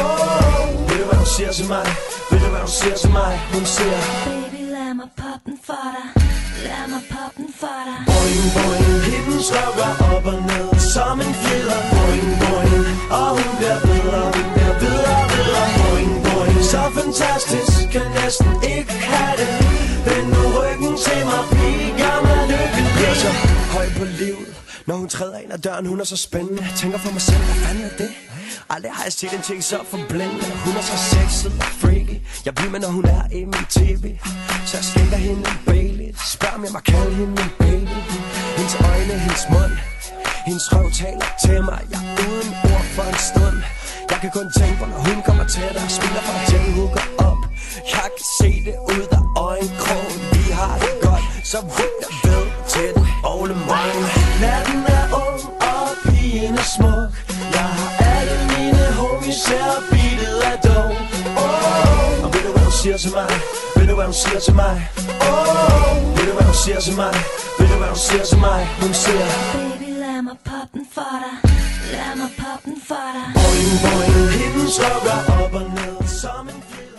Oh, ved du hvad hun siger til mig? Ved du hvad hun siger til mig? Hun siger Baby lad mig poppe den for dig. Lad mig poppe den for dig. Boing boing. Hitten slukker op og ned Som en fjeder Boing boing. Og hun bliver bedre Hun bliver bedre bedre Så fantastisk Kan næsten ikke have det. Vend nu ryggen til mig Pige, gør mig lykkelig Jeg er så høj på livet. Når hun træder ind ad døren, hun er så spændende. Jeg tænker for mig selv, hvad fanden er det? Aldrig har jeg set en ting så forblændende Hun er så sexet og freaky. Jeg bliver med, når hun er i min tv Så jeg skænker hende en Bailey. Spørg om jeg må kalde hende en baby. Hendes øjne, hendes mund. Hendes røv taler til mig. Jeg er uden ord for en stund jeg kan kun tænke på, når hun kommer tættere Smiler for til, hun går op Jeg kan se det ud af øjenkrogen Vi har det godt, så vidt jeg ved til den Ole morgen Natten er ung, og pigen er smuk Jeg har alle mine homies her beatet af dog oh, Og ved du hvad hun siger til mig? Ved du hvad hun siger til mig? Oh, ved du hvad hun siger til mig? Ved du hvad hun siger til mig? Hun siger Baby, lad mig poppe den for dig Lad mig poppe den for dig Boing, boing Hendes røv op og ned Som en fjell.